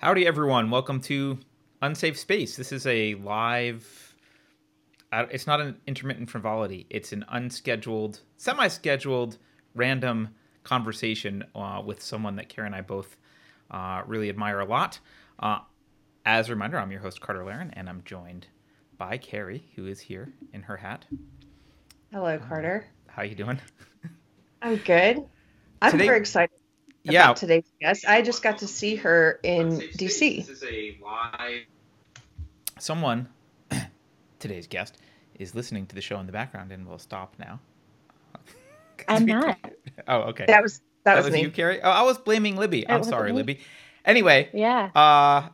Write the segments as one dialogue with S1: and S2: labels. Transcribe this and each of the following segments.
S1: Howdy, everyone. Welcome to Unsafe Space. This is a live, uh, it's not an intermittent frivolity, it's an unscheduled, semi scheduled, random conversation uh, with someone that Keri and I both uh, really admire a lot. Uh, as a reminder, I'm your host, Carter Laren, and I'm joined by Keri, who is here in her hat.
S2: Hello, Carter.
S1: How are you doing?
S2: I'm good. I'm
S1: Today-
S2: very excited
S1: Yeah,
S2: today's guest. I just got to see her in DC.
S3: This is a live.
S1: someone, today's guest, is listening to the show in the background and will stop now.
S4: I'm not.
S1: Oh, okay.
S2: That was that,
S1: That
S2: was,
S1: was
S2: me.
S1: you, Keri. Oh, I was blaming Libby.
S4: It
S1: I'm sorry,
S4: me.
S1: Libby. Anyway,
S4: Yeah.
S1: uh,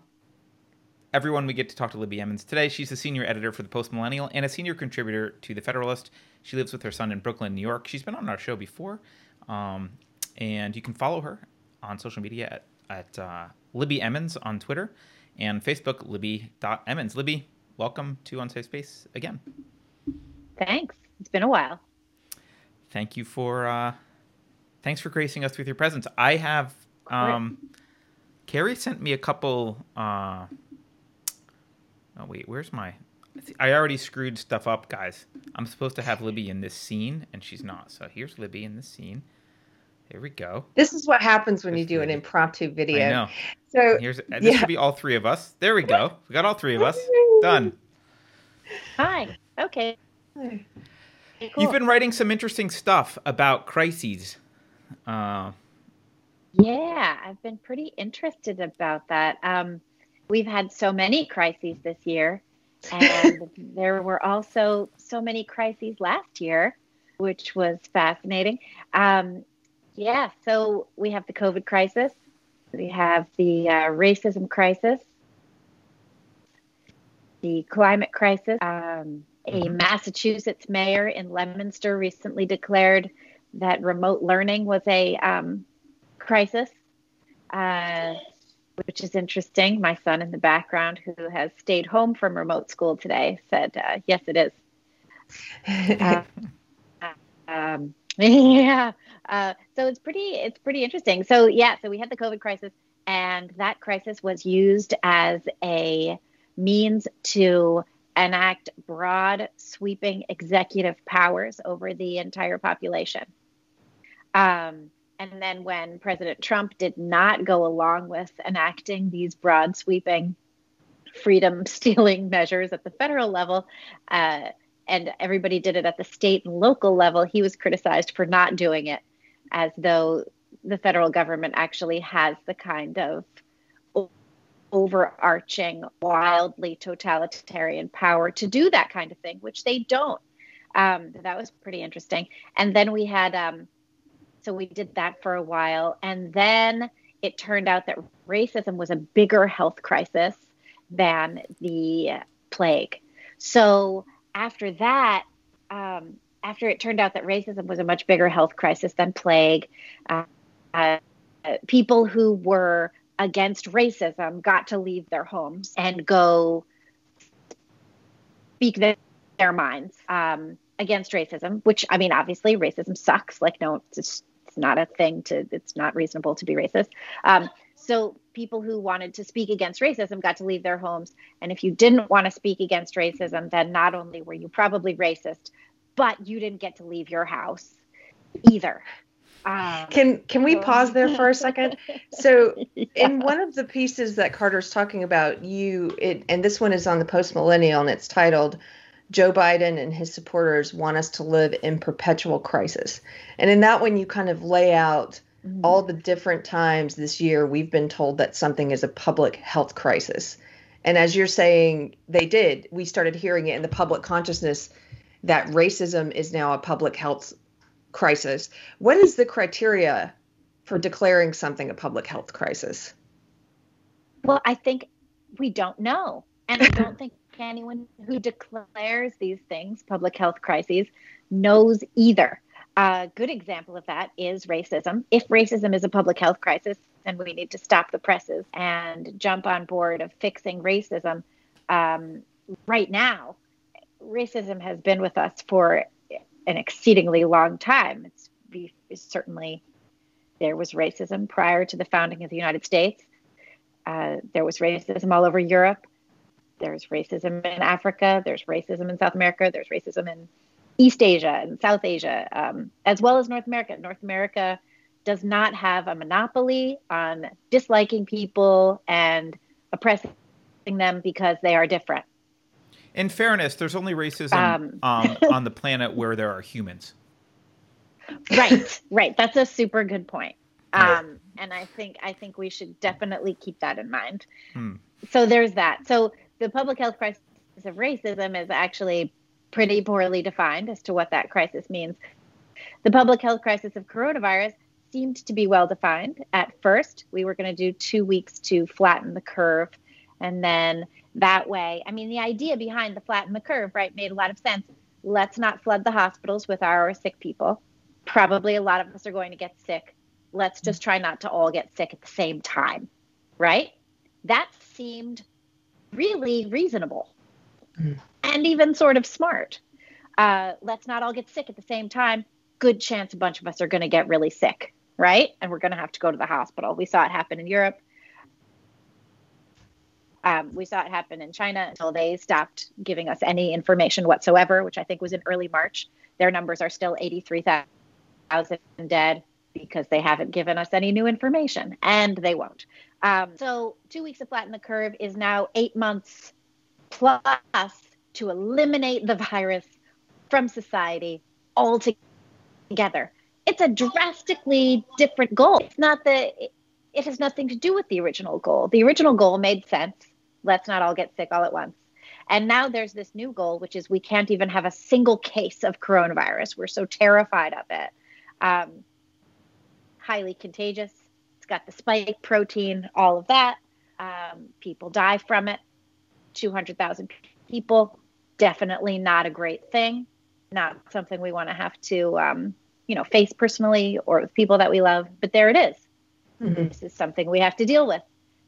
S1: everyone, we get to talk to Libby Emmons today. She's a senior editor for the Post Millennial and a senior contributor to the Federalist. She lives with her son in Brooklyn, New York. She's been on our show before, um, and you can follow her on social media at, at uh, Libby Emmons on Twitter and Facebook, Libby.Emmons. Libby, welcome to Unsafe Space again.
S4: Thanks. It's been a while.
S1: thank you for uh thanks for gracing us with your presence i have um keri sent me a couple uh oh wait where's my i already screwed stuff up guys i'm supposed to have libby in this scene and she's not so here's libby in this scene here we go
S2: This is what happens when you do an impromptu video.
S1: i know
S2: So
S1: here's this
S2: yeah.
S1: should be all three of us there we go we got all three of us done
S4: Hi. Okay. Cool.
S1: you've been writing some interesting stuff about crises uh
S4: Yeah, I've been pretty interested about that. Um, we've had so many crises this year, and there were also so many crises last year, which was fascinating. Um, yeah, so we have the COVID crisis, we have the uh, racism crisis, the climate crisis. Um, a Massachusetts mayor in Leominster recently declared that remote learning was a um, crisis, uh, which is interesting. My son in the background, who has stayed home from remote school today, said, uh, "Yes, it is." Uh, um, yeah. Uh, so it's pretty. It's pretty interesting. So yeah. So we had the COVID crisis, and that crisis was used as a means to enact broad, sweeping executive powers over the entire population. Um, and then when President Trump did not go along with enacting these broad, sweeping, freedom stealing measures at the federal level, uh, and everybody did it at the state and local level, he was criticized for not doing it, as though the federal government actually has the kind of overarching, wildly totalitarian power to do that kind of thing, which they don't. Um, that was pretty interesting. And then we had, um, so we did that for a while. And then it turned out that racism was a bigger health crisis than the plague. So after that, um, after it turned out that racism was a much bigger health crisis than plague, uh, uh, people who were against racism got to leave their homes and go speak their, their minds um, against racism. Which I mean, obviously, racism sucks. Like, no, it's just, it's not a thing to. It's not reasonable to be racist. Um, so people who wanted to speak against racism got to leave their homes, and if you didn't want to speak against racism, then not only were you probably racist, but you didn't get to leave your house either. Um,
S2: can can we pause there for a second? So
S4: yeah.
S2: in one of the pieces that Carter's talking about, you it and this one is on the post millennial and it's titled Joe Biden and his supporters want us to live in perpetual crisis. And in that one you kind of lay out
S4: Mhm.
S2: all the different times this year we've been told that something is a public health crisis. And as you're saying, they did. We started hearing it in the public consciousness that racism is now a public health crisis. What is the criteria for declaring something a public health crisis?
S4: Well, I think we don't know. And I don't think anyone who declares these things public health crises knows either. A good example of that is racism. If racism is a public health crisis, then we need to stop the presses and jump on board of fixing racism um, right now. Racism has been with us for an exceedingly long time. It's, certainly there was racism prior to the founding of the United States. Uh, there was racism all over Europe. There's racism in Africa. There's racism in South America. There's racism in East Asia and South Asia, um, as well as North America. North America does not have a monopoly on disliking people and oppressing them because they are different.
S1: In fairness, there's only racism um, um, on the planet where there are humans.
S4: Right, right. That's a super good point. Um, and I think I think we should definitely keep that in mind. Hmm. So there's that. So the public health crisis of racism is actually pretty poorly defined as to what that crisis means. The public health crisis of coronavirus seemed to be well defined. At first, we were going to do two weeks to flatten the curve. And then that way, I mean, the idea behind the flatten the curve, right, made a lot of sense. Let's not flood the hospitals with our sick people. Probably a lot of us are going to get sick let's just try not to all get sick at the same time, right? That seemed really reasonable mm. and even sort of smart. Uh, let's not all get sick at the same time. Good chance a bunch of us are going to get really sick, right? And we're going to have to go to the hospital. We saw it happen in Europe. Um, we saw it happen in China until they stopped giving us any information whatsoever, which I think was in early March. Their numbers are still 83,000 dead because they haven't given us any new information, and they won't. Um, so, two weeks of flatten the curve is now eight months plus to eliminate the virus from society altogether. It's a drastically different goal. It's not that it has nothing to do with the original goal. The original goal made sense. Let's not all get sick all at once. And now there's this new goal, which is we can't even have a single case of coronavirus. We're so terrified of it. Um, highly contagious. It's got the spike protein, all of that. Um, people die from it. 200,000 people. Definitely not a great thing. Not something we want to have to, um, you know, face personally or with people that we love. But there it is. Mm-hmm. This is something we have to deal with.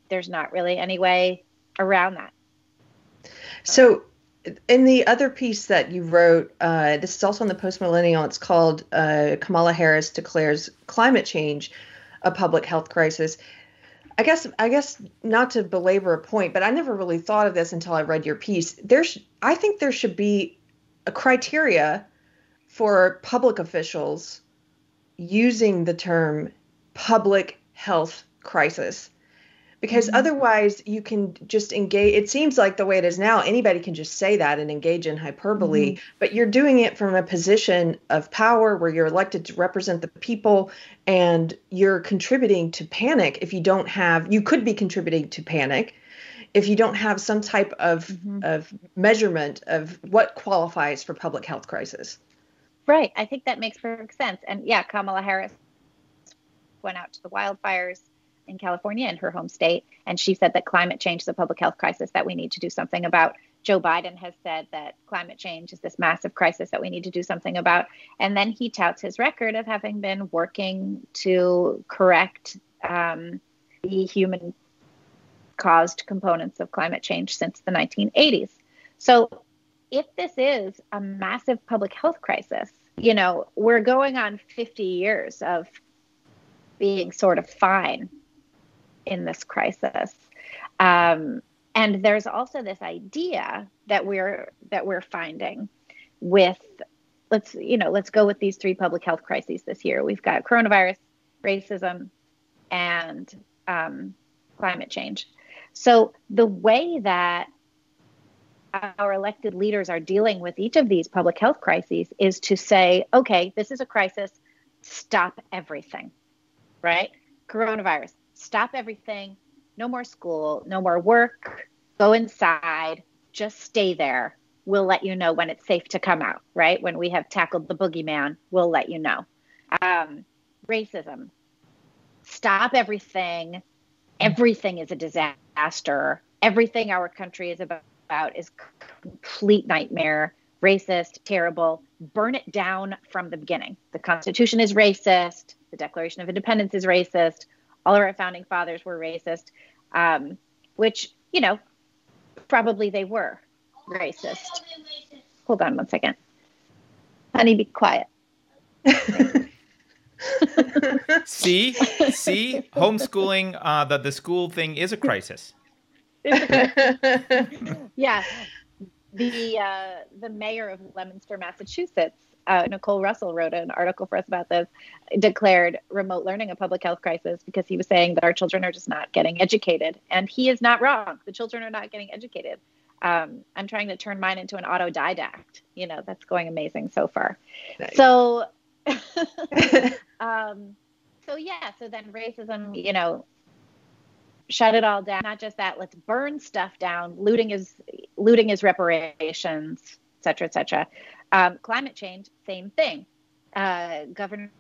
S4: There's not really any way around that.
S2: So, in the other piece that you wrote, uh, this is also on the Post Millennial. It's called uh, Kamala Harris declares climate change a public health crisis. I guess I guess not to belabor a point, but I never really thought of this until I read your piece. There's I think there should be a criteria for public officials using the term public health crisis because mm-hmm. otherwise you can just engage it seems like the way it is now anybody can just say that and engage in hyperbole mm-hmm. but you're doing it from a position of power where you're elected to represent the people and you're contributing to panic if you don't have you could be contributing to panic if you don't have some type of mm-hmm. of measurement of what qualifies for public health crisis
S4: right i think that makes perfect sense and yeah kamala harris went out to the wildfires in California, in her home state, and she said that climate change is a public health crisis that we need to do something about. Joe Biden has said that climate change is this massive crisis that we need to do something about. And then he touts his record of having been working to correct um, the human caused components of climate change since the 1980s. So, if this is a massive public health crisis, you know, we're going on 50 years of being sort of fine in this crisis. Um, and there's also this idea that we're that we're finding with let's you know let's go with these three public health crises this year. We've got coronavirus, racism, and um, climate change. So the way that our elected leaders are dealing with each of these public health crises is to say, okay, this is a crisis, stop everything, right? Coronavirus, stop everything, no more school, no more work, go inside, just stay there. We'll let you know when it's safe to come out, right? When we have tackled the boogeyman, we'll let you know. Um, racism, stop everything. Everything is a disaster. Everything our country is about is complete nightmare, racist, terrible. Burn it down from the beginning. The Constitution is racist. The Declaration of Independence is racist all of our founding fathers were racist, um, which, you know, probably they were racist. Hold on one second. Honey, be quiet.
S1: see, see, homeschooling, uh, the the school thing is a crisis.
S4: yeah, the uh, the mayor of Leominster, Massachusetts, uh, Nicole Russell wrote an article for us about this. Declared remote learning a public health crisis because he was saying that our children are just not getting educated, and he is not wrong. The children are not getting educated. Um, I'm trying to turn mine into an autodidact. You know, that's going amazing so far. Nice. So, um, so yeah. So then racism, you know, shut it all down. Not just that, let's burn stuff down. Looting is looting is reparations, et cetera, et cetera. Um, climate change, same thing. Uh, Governor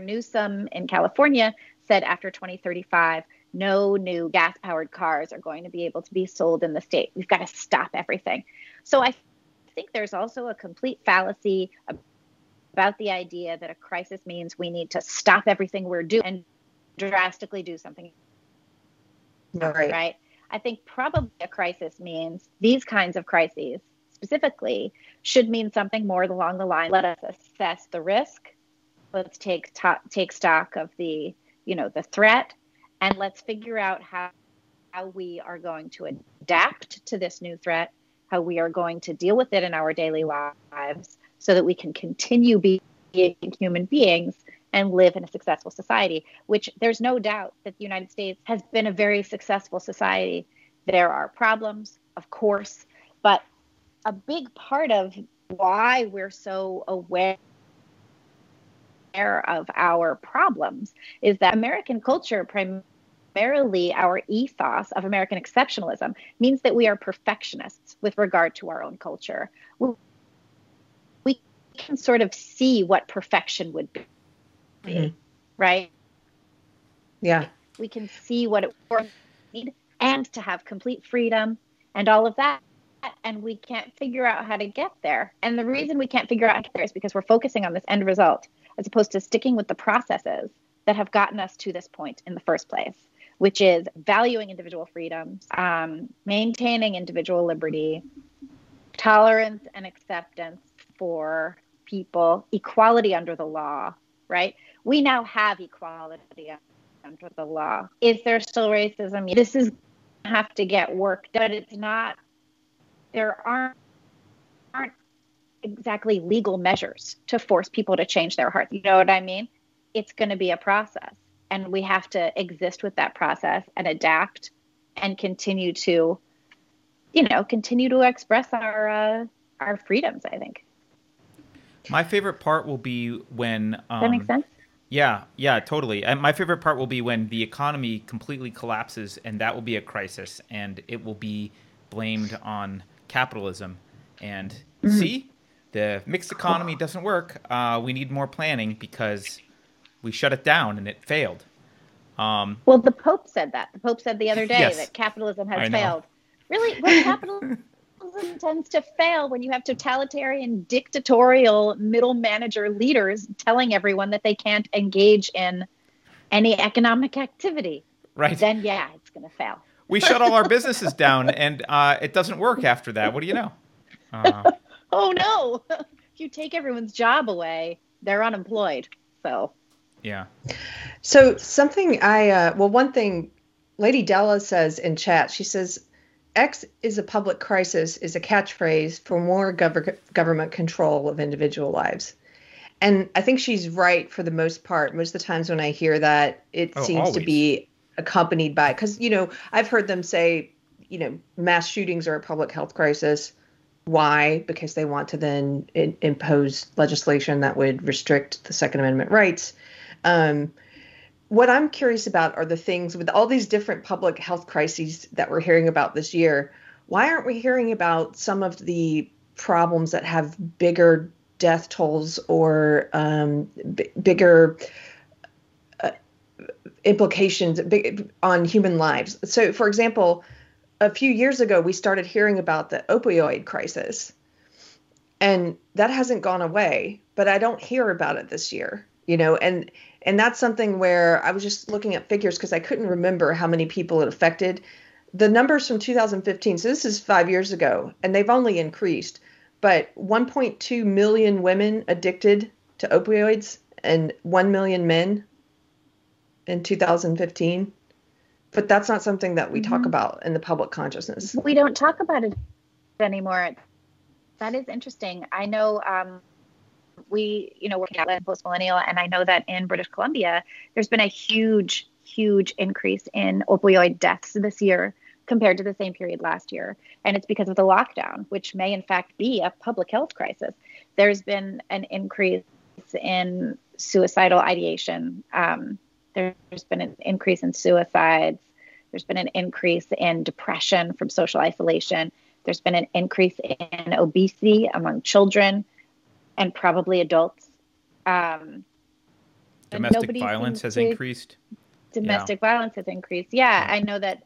S4: Newsom in California said after 2035, no new gas powered cars are going to be able to be sold in the state. We've got to stop everything. So I think there's also a complete fallacy about the idea that a crisis means we need to stop everything we're doing and drastically do something
S2: Right.
S4: right? I think probably a crisis means these kinds of crises specifically should mean something more along the line. Let us assess the risk. Let's take take stock of the you know the threat, and let's figure out how how we are going to adapt to this new threat, how we are going to deal with it in our daily lives, so that we can continue being human beings and live in a successful society, which there's no doubt that the United States has been a very successful society. There are problems, of course, a big part of why we're so aware of our problems is that American culture primarily our ethos of American exceptionalism means that we are perfectionists with regard to our own culture. We can sort of see what perfection would be mm-hmm. right?
S2: Yeah.
S4: We can see what it would need and to have complete freedom and all of that. And we can't figure out how to get there. And the reason we can't figure out how to get there is because we're focusing on this end result as opposed to sticking with the processes that have gotten us to this point in the first place, which is valuing individual freedoms, um, maintaining individual liberty, tolerance and acceptance for people, equality under the law, right? we now have equality under the law. Is there still racism? This is have to get work done. It's not. There aren't aren't exactly legal measures to force people to change their hearts. You know what I mean? It's going to be a process, and we have to exist with that process and adapt and continue to, you know, continue to express our uh, our freedoms. I think.
S1: My favorite part will be when. Um,
S4: that makes sense.
S1: Yeah, yeah, totally. And my favorite part will be when the economy completely collapses, and that will be a crisis, and it will be blamed on capitalism. And mm-hmm. see, the mixed economy doesn't work. Uh, we need more planning because we shut it down and it failed. Um,
S4: well, the Pope said that. The Pope said the other day yes, that capitalism has failed. Really, when capitalism tends to fail when you have totalitarian, dictatorial middle manager leaders telling everyone that they can't engage in any economic activity.
S1: Right.
S4: Then, yeah, it's going to fail.
S1: We shut all our businesses down, and uh, it doesn't work after that. What do you know? Uh,
S4: oh no! if you take everyone's job away, they're unemployed. So.
S1: Yeah.
S2: So something I uh, well, one thing Lady Della says in chat, she says X is a public crisis is a catchphrase for more gov- government control of individual lives. And I think she's right for the most part. Most of the times when I hear that, it oh, seems always. to be accompanied by, because, you know, I've heard them say, you know, mass shootings are a public health crisis. Why? Because they want to then in- impose legislation that would restrict the Second Amendment rights. Um, what I'm curious about are the things with all these different public health crises that we're hearing about this year. Why aren't we hearing about some of the problems that have bigger death tolls or um, b- bigger implications on human lives? So, for example, a few years ago, we started hearing about the opioid crisis, and that hasn't gone away, but I don't hear about it this year, you know, and and that's something where I was just looking at figures because I couldn't remember how many people it affected. The numbers from 2015, so this is five years ago, and they've only increased, but 1.2 million women addicted to opioids and 1 million men in 2015. But that's not something that we mm-hmm. talk about in the public consciousness.
S4: We don't talk about it anymore. That is interesting. I know um, we, you know, working at Post Millennial, and I know that in British Columbia, there's been a huge, huge increase in opioid deaths this year compared to the same period last year. And it's because of the lockdown, which may in fact be a public health crisis. There's been an increase in suicidal ideation. Um, there's been an increase in suicides. There's been an increase in depression from social isolation. There's been an increase in obesity among children and probably adults. Um,
S1: domestic violence has increased.
S4: Domestic yeah. violence has increased. Yeah, yeah. I know that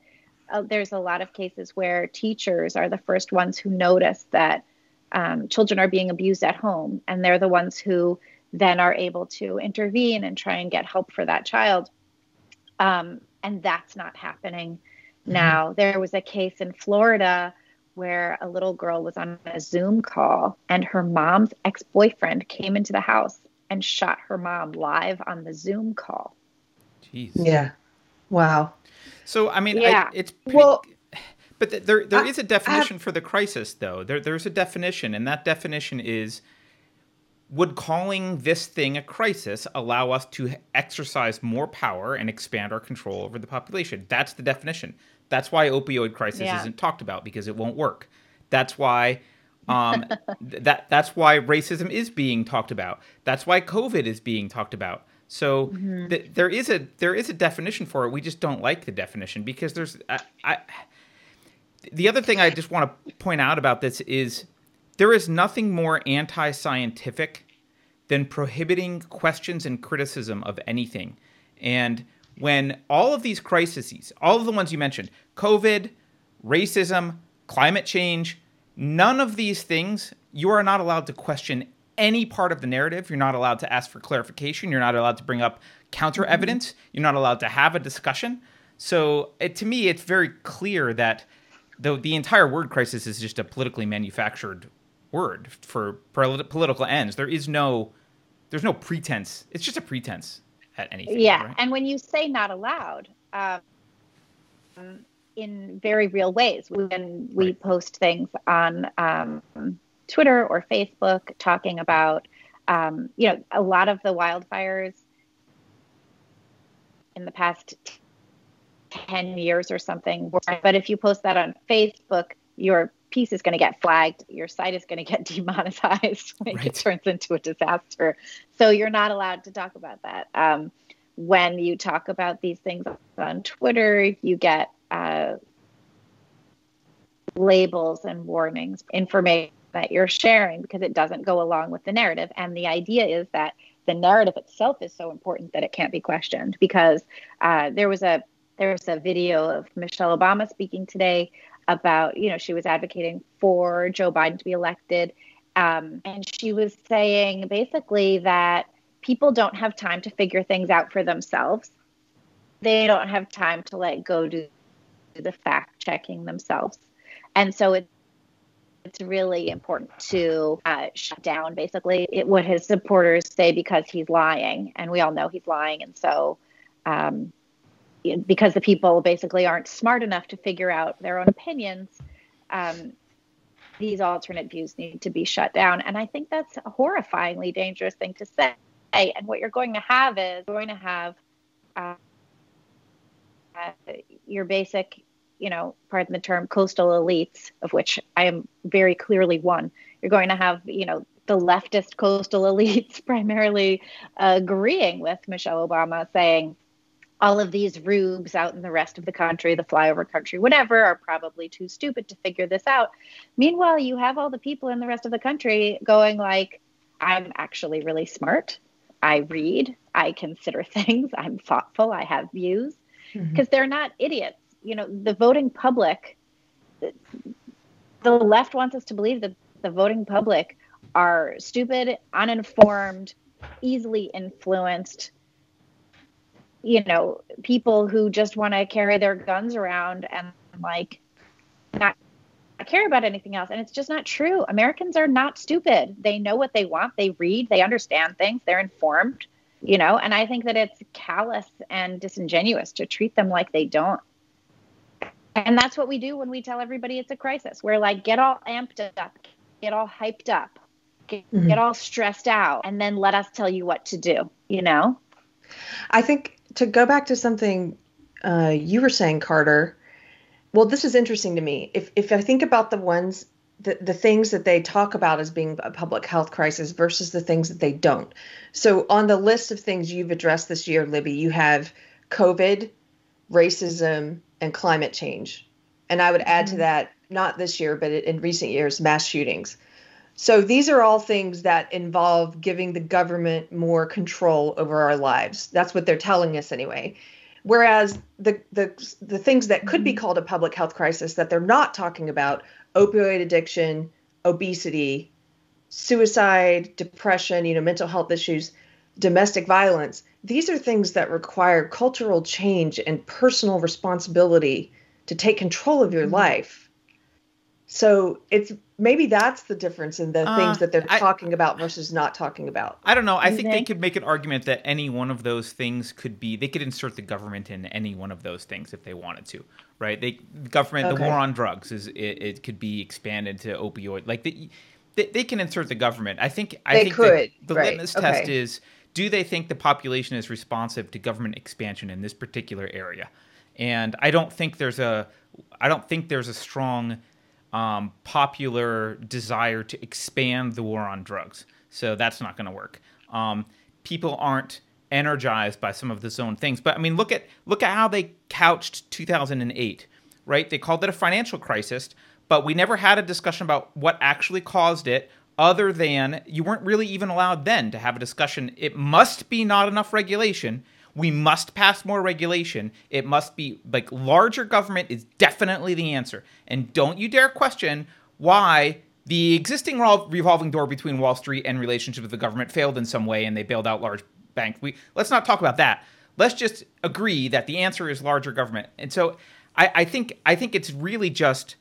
S4: uh, there's a lot of cases where teachers are the first ones who notice that um, children are being abused at home, and they're the ones who then are able to intervene and try and get help for that child. Um, and that's not happening mm-hmm. now. There was a case in Florida where a little girl was on a Zoom call, and her mom's ex boyfriend came into the house and shot her mom live on the Zoom call.
S1: Jeez.
S2: Yeah. Wow.
S1: So I mean, yeah. I, it's pretty, well. But there, there I, is a definition I, for the crisis, though. There, there's a definition, and that definition is: Would calling this thing a crisis allow us to exercise more power and expand our control over the population? That's the definition. That's why opioid crisis yeah. isn't talked about because it won't work. That's why um, that that's why racism is being talked about. That's why COVID is being talked about. So mm-hmm. th- there is a there is a definition for it. We just don't like the definition because there's I, I the other thing I just want to point out about this is there is nothing more anti-scientific than prohibiting questions and criticism of anything. And when all of these crises, all of the ones you mentioned, COVID, racism, climate change, none of these things you are not allowed to question any part of the narrative. You're not allowed to ask for clarification. You're not allowed to bring up counter mm-hmm. evidence. You're not allowed to have a discussion. So it, to me, it's very clear that the the entire word crisis is just a politically manufactured word for political ends. There is no there's no pretense. It's just a pretense at anything.
S4: Yeah,
S1: right?
S4: and when you say not allowed, um, in very real ways, when we right. post things on um, Twitter or Facebook talking about, um, you know, a lot of the wildfires in the past 10 years or something. But if you post that on Facebook, your piece is going to get flagged. Your site is going to get demonetized when right. it turns into a disaster. So you're not allowed to talk about that. Um, when you talk about these things on Twitter, you get uh, labels and warnings, information that you're sharing because it doesn't go along with the narrative. And the idea is that the narrative itself is so important that it can't be questioned because uh, there was a there was a video of Michelle Obama speaking today about you know she was advocating for Joe Biden to be elected, um, and she was saying basically that people don't have time to figure things out for themselves. They don't have time to let go do the fact checking themselves, and so it's it's really important to uh, shut down basically it, what his supporters say because he's lying. And we all know he's lying. And so um, because the people basically aren't smart enough to figure out their own opinions um, these alternate views need to be shut down and i think that's a horrifyingly dangerous thing to say and what you're going to have is you're going to have uh, uh, your basic you know, pardon the term, coastal elites, of which I am very clearly one. You're going to have, you know, the leftist coastal elites primarily agreeing with Michelle Obama, saying all of these rubes out in the rest of the country, the flyover country, whatever, are probably too stupid to figure this out. Meanwhile, you have all the people in the rest of the country going like, I'm actually really smart. I read, I consider things, I'm thoughtful, I have views, because mm-hmm. they're not idiots you know, the voting public, the left wants us to believe that the voting public are stupid, uninformed, easily influenced, you know, people who just want to carry their guns around and like not care about anything else. And it's just not true. Americans are not stupid. They know what they want, they read, they understand things, they're informed. you know, and I think that it's callous and disingenuous to treat them like they don't. And that's what we do when we tell everybody it's a crisis. We're like, get all amped up, get all hyped up, get, mm-hmm. get all stressed out, and then let us tell you what to do, you know?
S2: I think to go back to something uh, you were saying, Carter, well, this is interesting to me. If, if I think about the ones the, the things that they talk about as being a public health crisis versus the things that they don't. So, on the list of things you've addressed this year, Libby, you have COVID, racism, and climate change. And I would add mm-hmm. to that, not this year, but in recent years, mass shootings. So, these are all things that involve giving the government more control over our lives. That's what they're telling us anyway. Whereas the, the, the things that could be mm-hmm. called a public health crisis that they're not talking about opioid addiction, obesity, suicide, depression, you know, mental health issues, domestic violence. These are things that require cultural change and personal responsibility to take control of your mm-hmm. life. So it's maybe that's the difference in the uh, things that they're I, talking about versus not talking about.
S1: I don't know. I think they could make an argument that any one of those things could be. They could insert the government in any one of those things if they wanted to, right? They the government, okay. the war on drugs is it, it, could be expanded to opioid. Like the, they, they can insert the government. I think. I
S2: they
S1: think
S2: could.
S1: The, the right. litmus okay. test is: Do they think the population is responsive to government expansion in this particular area? And I don't think there's a. I don't think there's a strong um, popular desire to expand the war on drugs. So that's not going to work. Um, people aren't energized by some of the zone things. But I mean, look at look at how they couched 2008, right? They called it a financial crisis, but we never had a discussion about what actually caused it. Other than you weren't really even allowed then to have a discussion. It must be not enough regulation we must pass more regulation. It must be like larger government is definitely the answer. And don't you dare question why the existing revolving door between Wall Street and relationship with the government failed in some way and they bailed out large banks. We let's not talk about that. Let's just agree that the answer is larger government. And so I, I think I think it's really just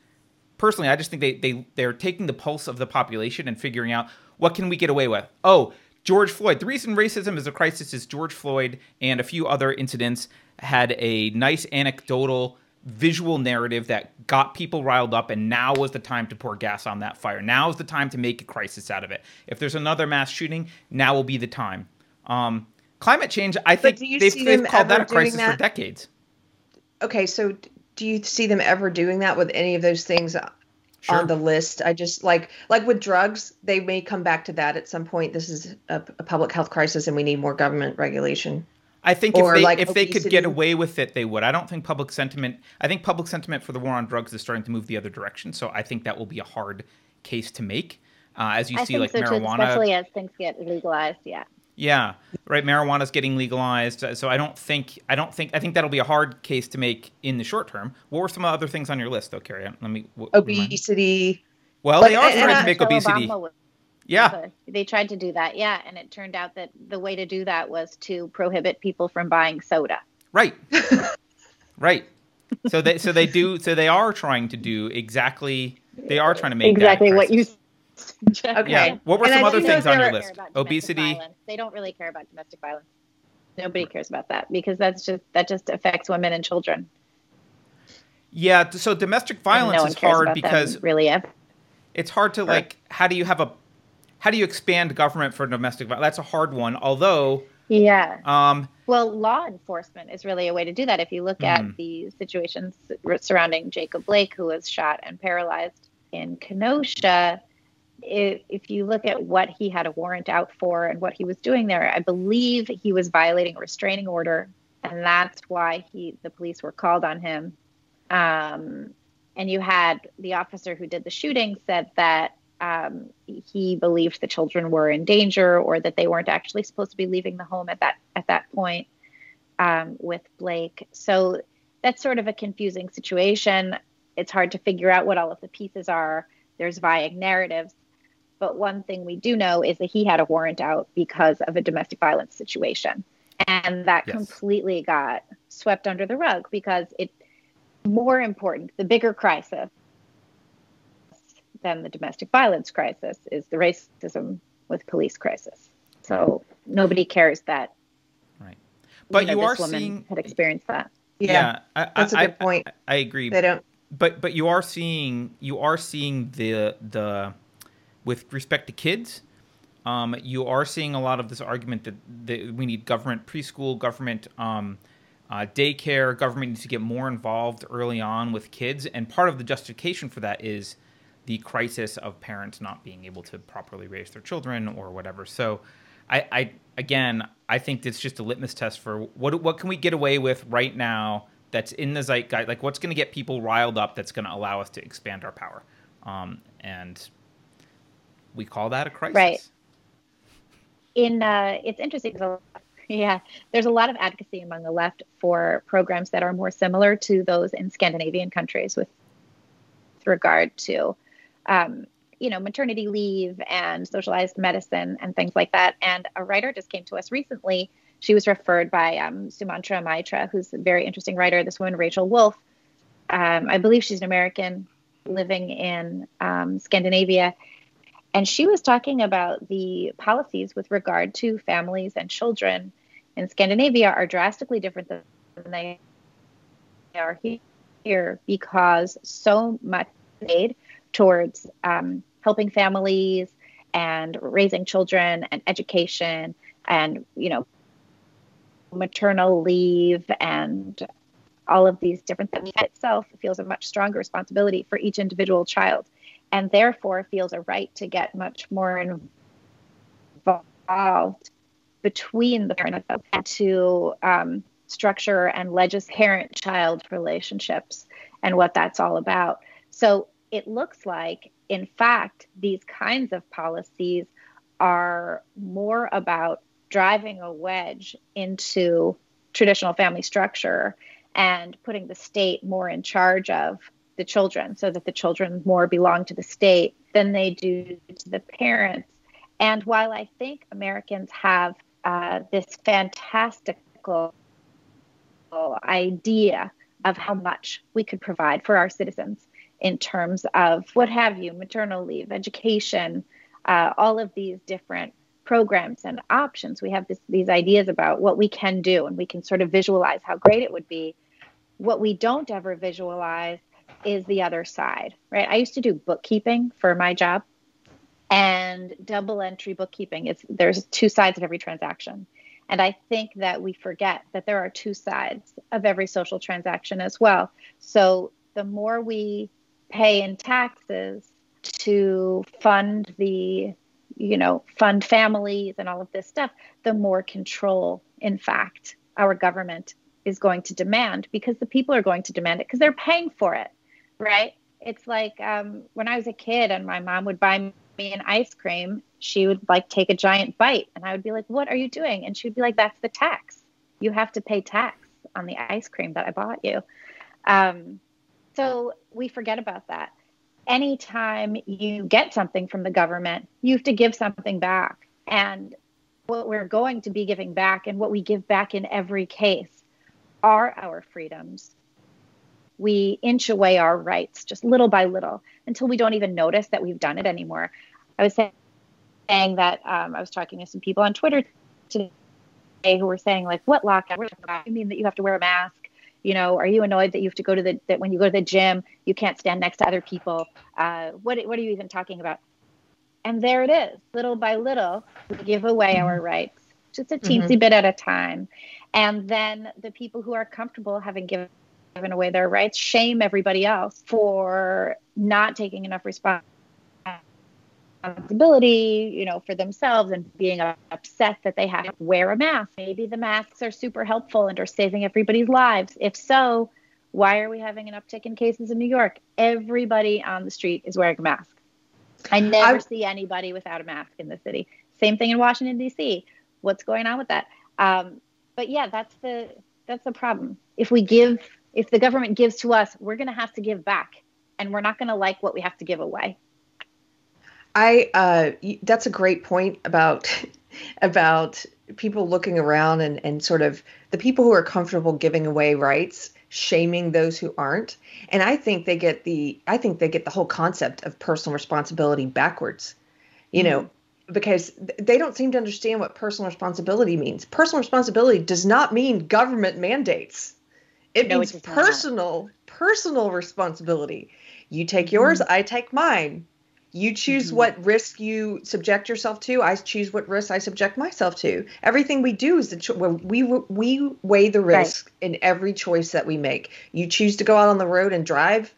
S1: personally, I just think they, they they're taking the pulse of the population and figuring out what can we get away with. Oh, George Floyd. The reason racism is a crisis is George Floyd and a few other incidents had a nice anecdotal visual narrative that got people riled up and now was the time to pour gas on that fire. Now is the time to make a crisis out of it. If there's another mass shooting now will be the time. Um, climate change i think they've, they've called that a crisis that? for decades.
S2: Okay so do you see them ever doing that with any of those things sure. on the list. I just like like with drugs, they may come back to that at some point. This is a, a public health crisis, and we need more government regulation.
S1: I think or if they like if obesity. they could get away with it, they would. I don't think public sentiment. I think public sentiment for the war on drugs is starting to move the other direction. So I think that will be a hard case to make. Uh, as you
S4: I
S1: see, like
S4: so
S1: marijuana,
S4: too, especially as things get legalized. Yeah.
S1: Yeah, right. Marijuana's getting legalized, uh, so I don't think I don't think I think that'll be a hard case to make in the short term. What were some other things on your list, though, Keri? Let me
S2: w- obesity.
S1: Remind. Well, but, they are uh, trying to uh, make obesity. Yeah,
S4: they tried to do that. Yeah, and it turned out that the way to do that was to prohibit people from buying soda.
S1: Right. right. So they so they do so they are trying to do exactly they are trying to make
S4: exactly what you
S1: okay. Yeah. What were and some other things on your list? Obesity.
S4: They don't really care about domestic violence. Nobody cares about that because that's just that just affects women and children.
S1: Yeah. So domestic violence no is hard because
S4: really,
S1: it's hard to like. How do you have a? How do you expand government for domestic violence? That's a hard one. Although.
S4: Yeah. Um, well, law enforcement is really a way to do that. If you look mm. at the situations surrounding Jacob Blake, who was shot and paralyzed in Kenosha, if you look at what he had a warrant out for and what he was doing there, I believe he was violating a restraining order, and that's why he the police were called on him. Um, and you had the officer who did the shooting said that um, he believed the children were in danger or that they weren't actually supposed to be leaving the home at that at that point um, with Blake. So that's sort of a confusing situation. It's hard to figure out what all of the pieces are. There's vague narratives. But one thing we do know is that he had a warrant out because of a domestic violence situation. And that yes. completely got swept under the rug because it more important, the bigger crisis than the domestic violence crisis is the racism with police crisis. So nobody cares that Right.
S1: but
S4: you, know,
S1: you
S4: this
S1: are
S4: woman
S1: seeing
S4: had experienced that.
S2: Yeah,
S1: yeah, I,
S2: that's a
S1: I-
S2: good point.
S1: I, I agree.
S2: they don't.
S1: but but you are seeing you are seeing the the with respect to kids um, you are seeing a lot of this argument that, that we need government preschool government um, uh, daycare government needs to get more involved early on with kids. And part of the justification for that is the crisis of parents not being able to properly raise their children or whatever. So i, I again i think it's just a litmus test for what what can we get away with right now that's in the zeitgeist like what's going to get people riled up that's going to allow us to expand our power? Um, and we call that a crisis.
S4: Right. in uh, it's interesting yeah there's a lot of advocacy among the left for programs that are more similar to those in scandinavian countries with regard to um, you know maternity leave and socialized medicine and things like that. And a writer just came to us recently. She was referred by um, sumantra maitra who's a very interesting writer this woman rachel wolf. Um, i believe she's an american living in um, scandinavia and she was talking about the policies with regard to families and children in Scandinavia are drastically different than they are here because so much made towards um, helping families and raising children and education and you know maternal leave and all of these different things. Itself feels a much stronger responsibility for each individual child and therefore feels a right to get much more involved between the parent and to um, structure and legislate parent-child relationships and what that's all about. So it looks like, in fact, these kinds of policies are more about driving a wedge into traditional family structure and putting the state more in charge of the children so that the children more belong to the state than they do to the parents. And while I think Americans have uh, this fantastical idea of how much we could provide for our citizens in terms of what have you, maternal leave, education, uh, all of these different programs and options. We have this, these ideas about what we can do, and we can sort of visualize how great it would be. What we don't ever visualize is the other side, right? I used to do bookkeeping for my job, and double entry bookkeeping is there's two sides of every transaction. And I think that we forget that there are two sides of every social transaction as well. So the more we pay in taxes to fund the, you know, fund families and all of this stuff, the more control, in fact, our government is going to demand because the people are going to demand it because they're paying for it, right? It's like um, when I was a kid and my mom would buy me an ice cream, she would like take a giant bite and I would be like, What are you doing? And she would be like, That's the tax. You have to pay tax on the ice cream that I bought you. Um, so we forget about that. Anytime you get something from the government, you have to give something back. And what we're going to be giving back and what we give back in every case are our freedoms. We inch away our rights just little by little until we don't even notice that we've done it anymore. I was saying that um, I was talking to some people on Twitter today who were saying like, "What lockdown? You mean that you have to wear a mask? You know, are you annoyed that you have to go to the that when you go to the gym you can't stand next to other people? Uh, what what are you even talking about?" And there it is, little by little, we give away our rights, just a teensy mm-hmm. bit at a time, and then the people who are comfortable having given given away their rights. Shame everybody else for not taking enough responsibility you know for themselves and being upset that they have to wear a mask. Maybe the masks are super helpful and are saving everybody's lives. If so why are we having an uptick in cases in new york? Everybody on the street is wearing a mask. I never I, see anybody without a mask in the city. Same thing in washington d.c what's going on with that? Um, but yeah that's the that's the problem. If we give if the government gives to us, we're going to have to give back, and we're not going to like what we have to give away.
S2: I uh, that's a great point about about people looking around and and sort of the people who are comfortable giving away rights shaming those who aren't and i think they get the i think they get the whole concept of personal responsibility backwards you mm-hmm. know because they don't seem to understand what personal responsibility means. Personal responsibility does not mean government mandates. It no, means personal not. personal responsibility. You take yours, mm-hmm. I take mine. You choose mm-hmm. what risk you subject yourself to. I choose what risk I subject myself to. Everything we do is the cho- we we weigh the risk right. in every choice that we make. You choose to go out on the road and drive.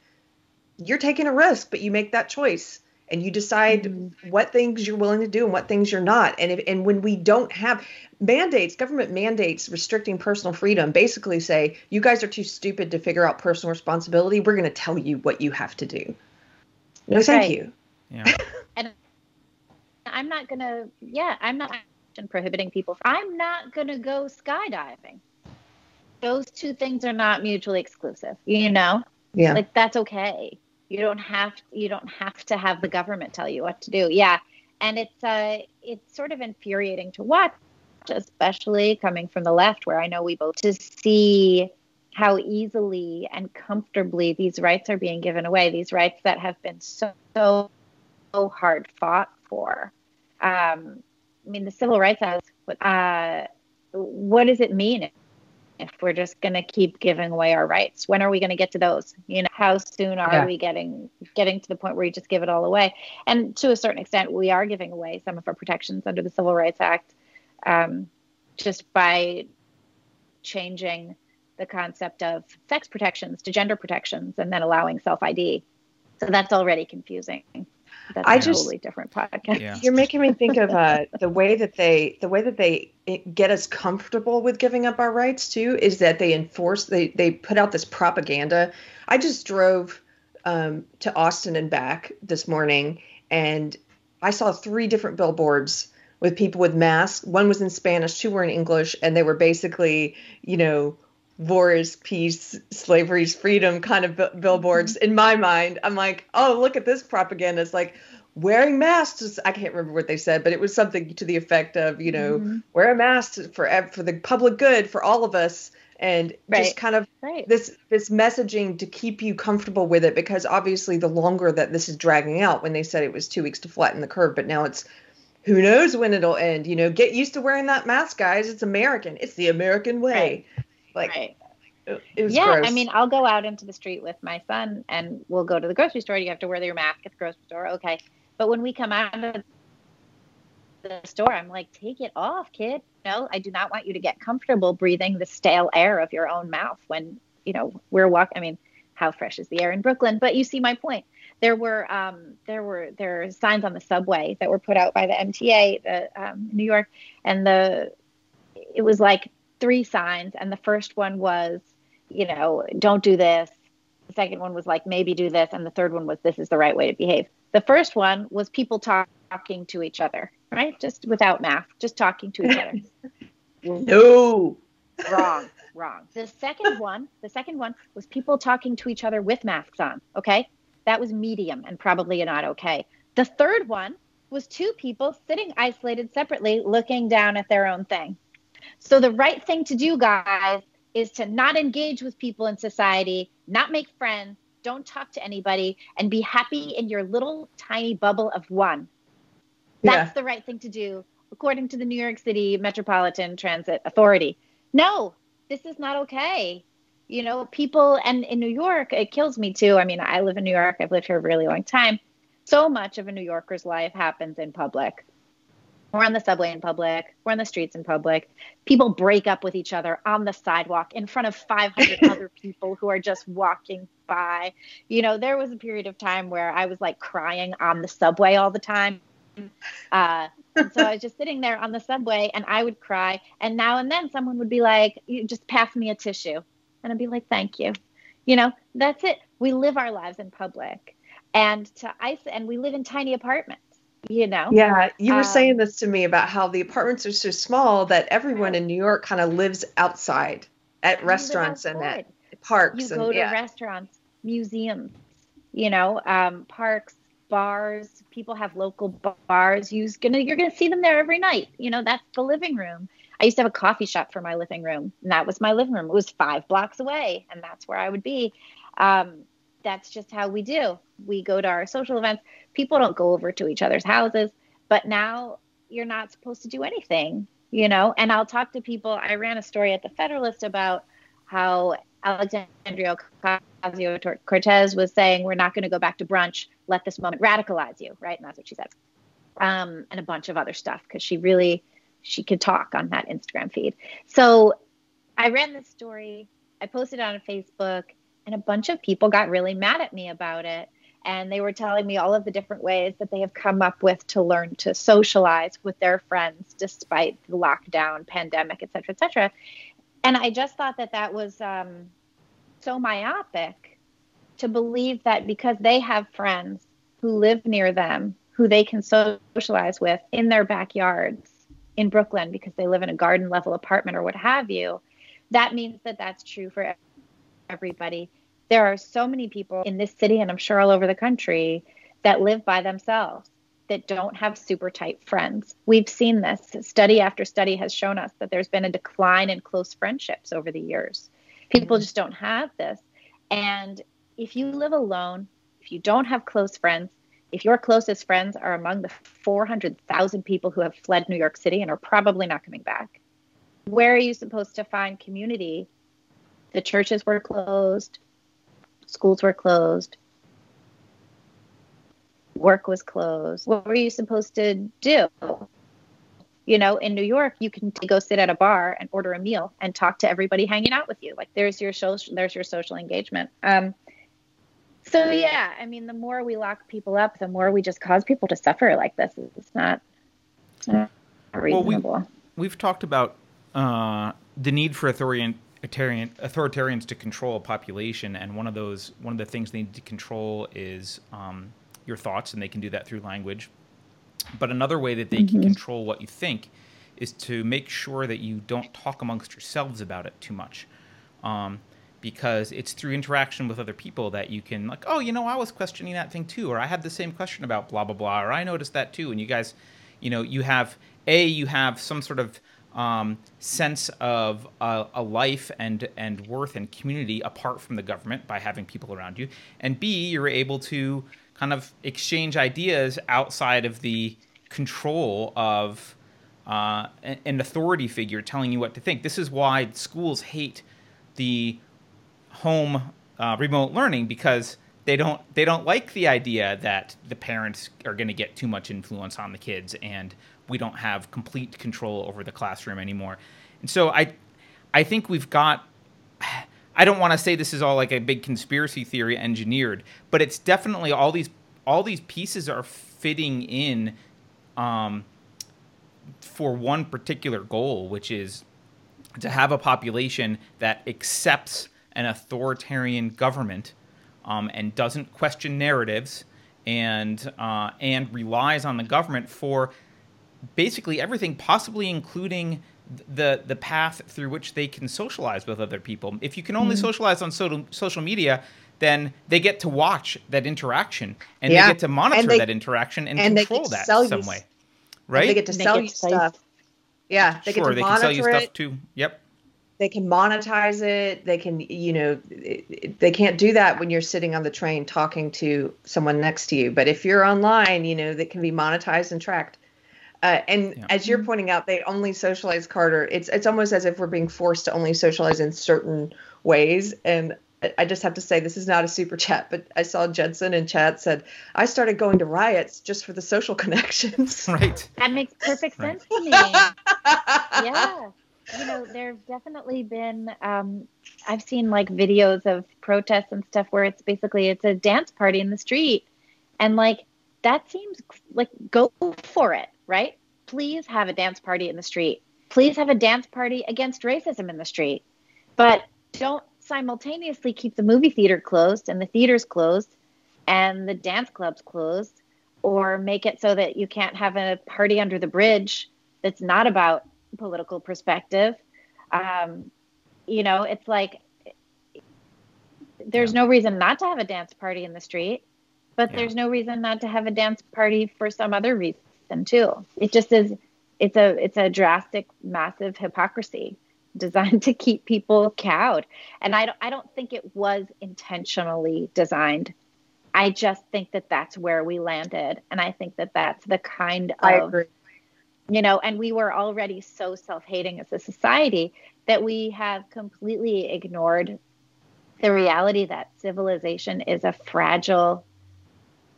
S2: You're taking a risk, but you make that choice and you decide mm-hmm. what things you're willing to do and what things you're not. And if, and when we don't have mandates, government mandates restricting personal freedom, basically say you guys are too stupid to figure out personal responsibility. We're going to tell you what you have to do. No, thank you.
S1: Yeah.
S4: and I'm not going to. Yeah, I'm not prohibiting people. from, I'm not going to go skydiving. Those two things are not mutually exclusive. You know.
S2: Yeah.
S4: Like that's okay you don't have you don't have to have the government tell you what to do. Yeah. And it's uh it's sort of infuriating to watch especially coming from the left where i know we both to see how easily and comfortably these rights are being given away these rights that have been so so, hard fought for. Um i mean the civil rights act uh what does it mean if we're just going to keep giving away our rights. When are we going to get to those? You know how soon are yeah. we getting getting to the point where you just give it all away? And to a certain extent we are giving away some of our protections under the civil rights act um, just by changing the concept of sex protections to gender protections and then allowing self id so that's already confusing that's I a just, totally different podcast.
S2: Yeah. You're making me think of uh, the way that they the way that they get us comfortable with giving up our rights too is that they enforce they they put out this propaganda. I just drove um, to Austin and back this morning, and I saw three different billboards with people with masks. One was in Spanish, two were in English, and they were basically, you know, war is peace, slavery is freedom kind of b- billboards. Mm-hmm. In my mind, I'm like, oh, look at this propaganda. It's like wearing masks. I can't remember what they said, but it was something to the effect of, you know, mm-hmm. wear a mask for for the public good for all of us. And right. just kind of right. this this messaging to keep you comfortable with it, because obviously the longer that this is dragging out, when they said it was two weeks to flatten the curve, but now it's who knows when it'll end. You know, get used to wearing that mask, guys. It's American. It's the American way. Right. Like, right. It,
S4: yeah,
S2: gross.
S4: I mean, I'll go out into the street with my son, and we'll go to the grocery store. You have to wear your mask at the grocery store, okay? But when we come out of the store, I'm like, take it off, kid. No, I do not want you to get comfortable breathing the stale air of your own mouth when you know we're walking. I mean, how fresh is the air in Brooklyn? But you see my point. There were um, there were there are signs on the subway that were put out by the MTA, the um, New York, and the it was like three signs, and the first one was, you know, don't do this. The second one was like, maybe do this. And the third one was, this is the right way to behave. The first one was people talk- talking to each other, right? Just without math, just talking to each other.
S2: no.
S4: Wrong, wrong. The second one, the second one was people talking to each other with masks on. Okay. That was medium and probably not okay. The third one was two people sitting isolated separately looking down at their own thing. So the right thing to do, guys, is to not engage with people in society, not make friends, don't talk to anybody, and be happy in your little tiny bubble of one. That's yeah. the right thing to do, according to the New York City Metropolitan Transit Authority. No, this is not okay. You know, people, and in New York, it kills me too. I mean, I live in New York, I've lived here a really long time. So much of a New Yorker's life happens in public. We're on the subway in public. We're on the streets in public. People break up with each other on the sidewalk in front of 500 other people who are just walking by. You know, there was a period of time where I was like crying on the subway all the time. Uh, and so I was just sitting there on the subway and I would cry. And now and then someone would be like, you just pass me a tissue. And I'd be like, thank you. You know, that's it. We live our lives in public. And to ice and we live in tiny apartments you know?
S2: Yeah you were um, saying this to me about how the apartments are so small that everyone in new york kind of lives outside at restaurants and at parks
S4: you and, go to yeah. restaurants museums you know um, parks bars people have local bars. You're gonna you're gonna see them there every night you know that's the living room. I used to have a coffee shop for my living room and that was my living room. It was five blocks away and that's where i would be. Um, that's just how we do. We go to our social events. People don't go over to each other's houses, but now you're not supposed to do anything, you know? And I'll talk to people. I ran a story at the Federalist about how Alexandria Ocasio Cortez was saying, We're not going to go back to brunch. Let this moment radicalize you, right? And that's what she said. Um, and a bunch of other stuff because she really she could talk on that Instagram feed. So I ran this story, I posted it on Facebook, and a bunch of people got really mad at me about it. And they were telling me all of the different ways that they have come up with to learn to socialize with their friends despite the lockdown, pandemic, et cetera, et cetera. And I just thought that that was um, so myopic to believe that because they have friends who live near them, who they can socialize with in their backyards in Brooklyn because they live in a garden level apartment or what have you, that means that that's true for everybody. There are so many people in this city, and I'm sure all over the country, that live by themselves, that don't have super tight friends. We've seen this. Study after study has shown us that there's been a decline in close friendships over the years. People mm-hmm. just don't have this. And if you live alone, if you don't have close friends, if your closest friends are among the 400,000 people who have fled New York City and are probably not coming back, where are you supposed to find community? The churches were closed, schools were closed, work was closed. What were you supposed to do? You know, in New York, you can go sit at a bar and order a meal and talk to everybody hanging out with you. Like there's your social, there's your social engagement. Um, so yeah, I mean, the more we lock people up, the more we just cause people to suffer like this. It's not, it's not reasonable.
S1: Well, we, we've talked about uh, the need for authoritarian authoritarians to control a population, and one of those one of the things they need to control is um, your thoughts, and they can do that through language. But another way that they mm-hmm. can control what you think is to make sure that you don't talk amongst yourselves about it too much. Um, because it's through interaction with other people that you can like oh you know i was questioning that thing too or i had the same question about blah blah blah or i noticed that too and you guys you know you have a you have some sort of um, sense of a, a, life and and worth and community apart from the government by having people around you, and B, you're able to kind of exchange ideas outside of the control of uh, an authority figure telling you what to think. This is why schools hate the home uh, remote learning because they don't they don't like the idea that the parents are going to get too much influence on the kids and we don't have complete control over the classroom anymore. And so I I think we've got I don't want to say this is all like a big conspiracy theory engineered, but it's definitely all these all these pieces are fitting in um, for one particular goal, which is to have a population that accepts an authoritarian government um, and doesn't question narratives and uh, and relies on the government for basically everything, possibly including the the path through which they can socialize with other people. If you can only mm-hmm. socialize on social social media, then they get to watch that interaction and yeah. they get to monitor they, that interaction and, and control that some way. Right?
S2: They get to sell you stuff. Yeah,
S1: they sure, they can sell you it. stuff too. Yep.
S2: They can monetize it. They can, you know, they can't do that when you're sitting on the train talking to someone next to you. But if you're online, you know, that can be monetized and tracked. Uh, and yeah. as you're pointing out, they only socialize Carter. It's it's almost as if we're being forced to only socialize in certain ways. And I just have to say, this is not a super chat, but I saw Jensen in chat said, I started going to riots just for the social connections.
S1: Right.
S4: That makes perfect sense to me. yeah. You know, there have definitely been, um, I've seen like videos of protests and stuff where it's basically, it's a dance party in the street. And like, that seems like go for it right? Please have a dance party in the street. Please have a dance party against racism in the street. But don't simultaneously keep the movie theater closed and the theaters closed and the dance clubs closed or make it so that you can't have a party under the bridge that's not about political perspective. Um, you know, it's like there's yeah. no reason not to have a dance party in the street, but yeah. there's no reason not to have a dance party for some other reason them too. It just is it's a it's a drastic massive hypocrisy designed to keep people cowed. And I don't I don't think it was intentionally designed. I just think that that's where we landed and I think that that's the kind of you know, and we were already so self hating as a society that we have completely ignored the reality that civilization is a fragile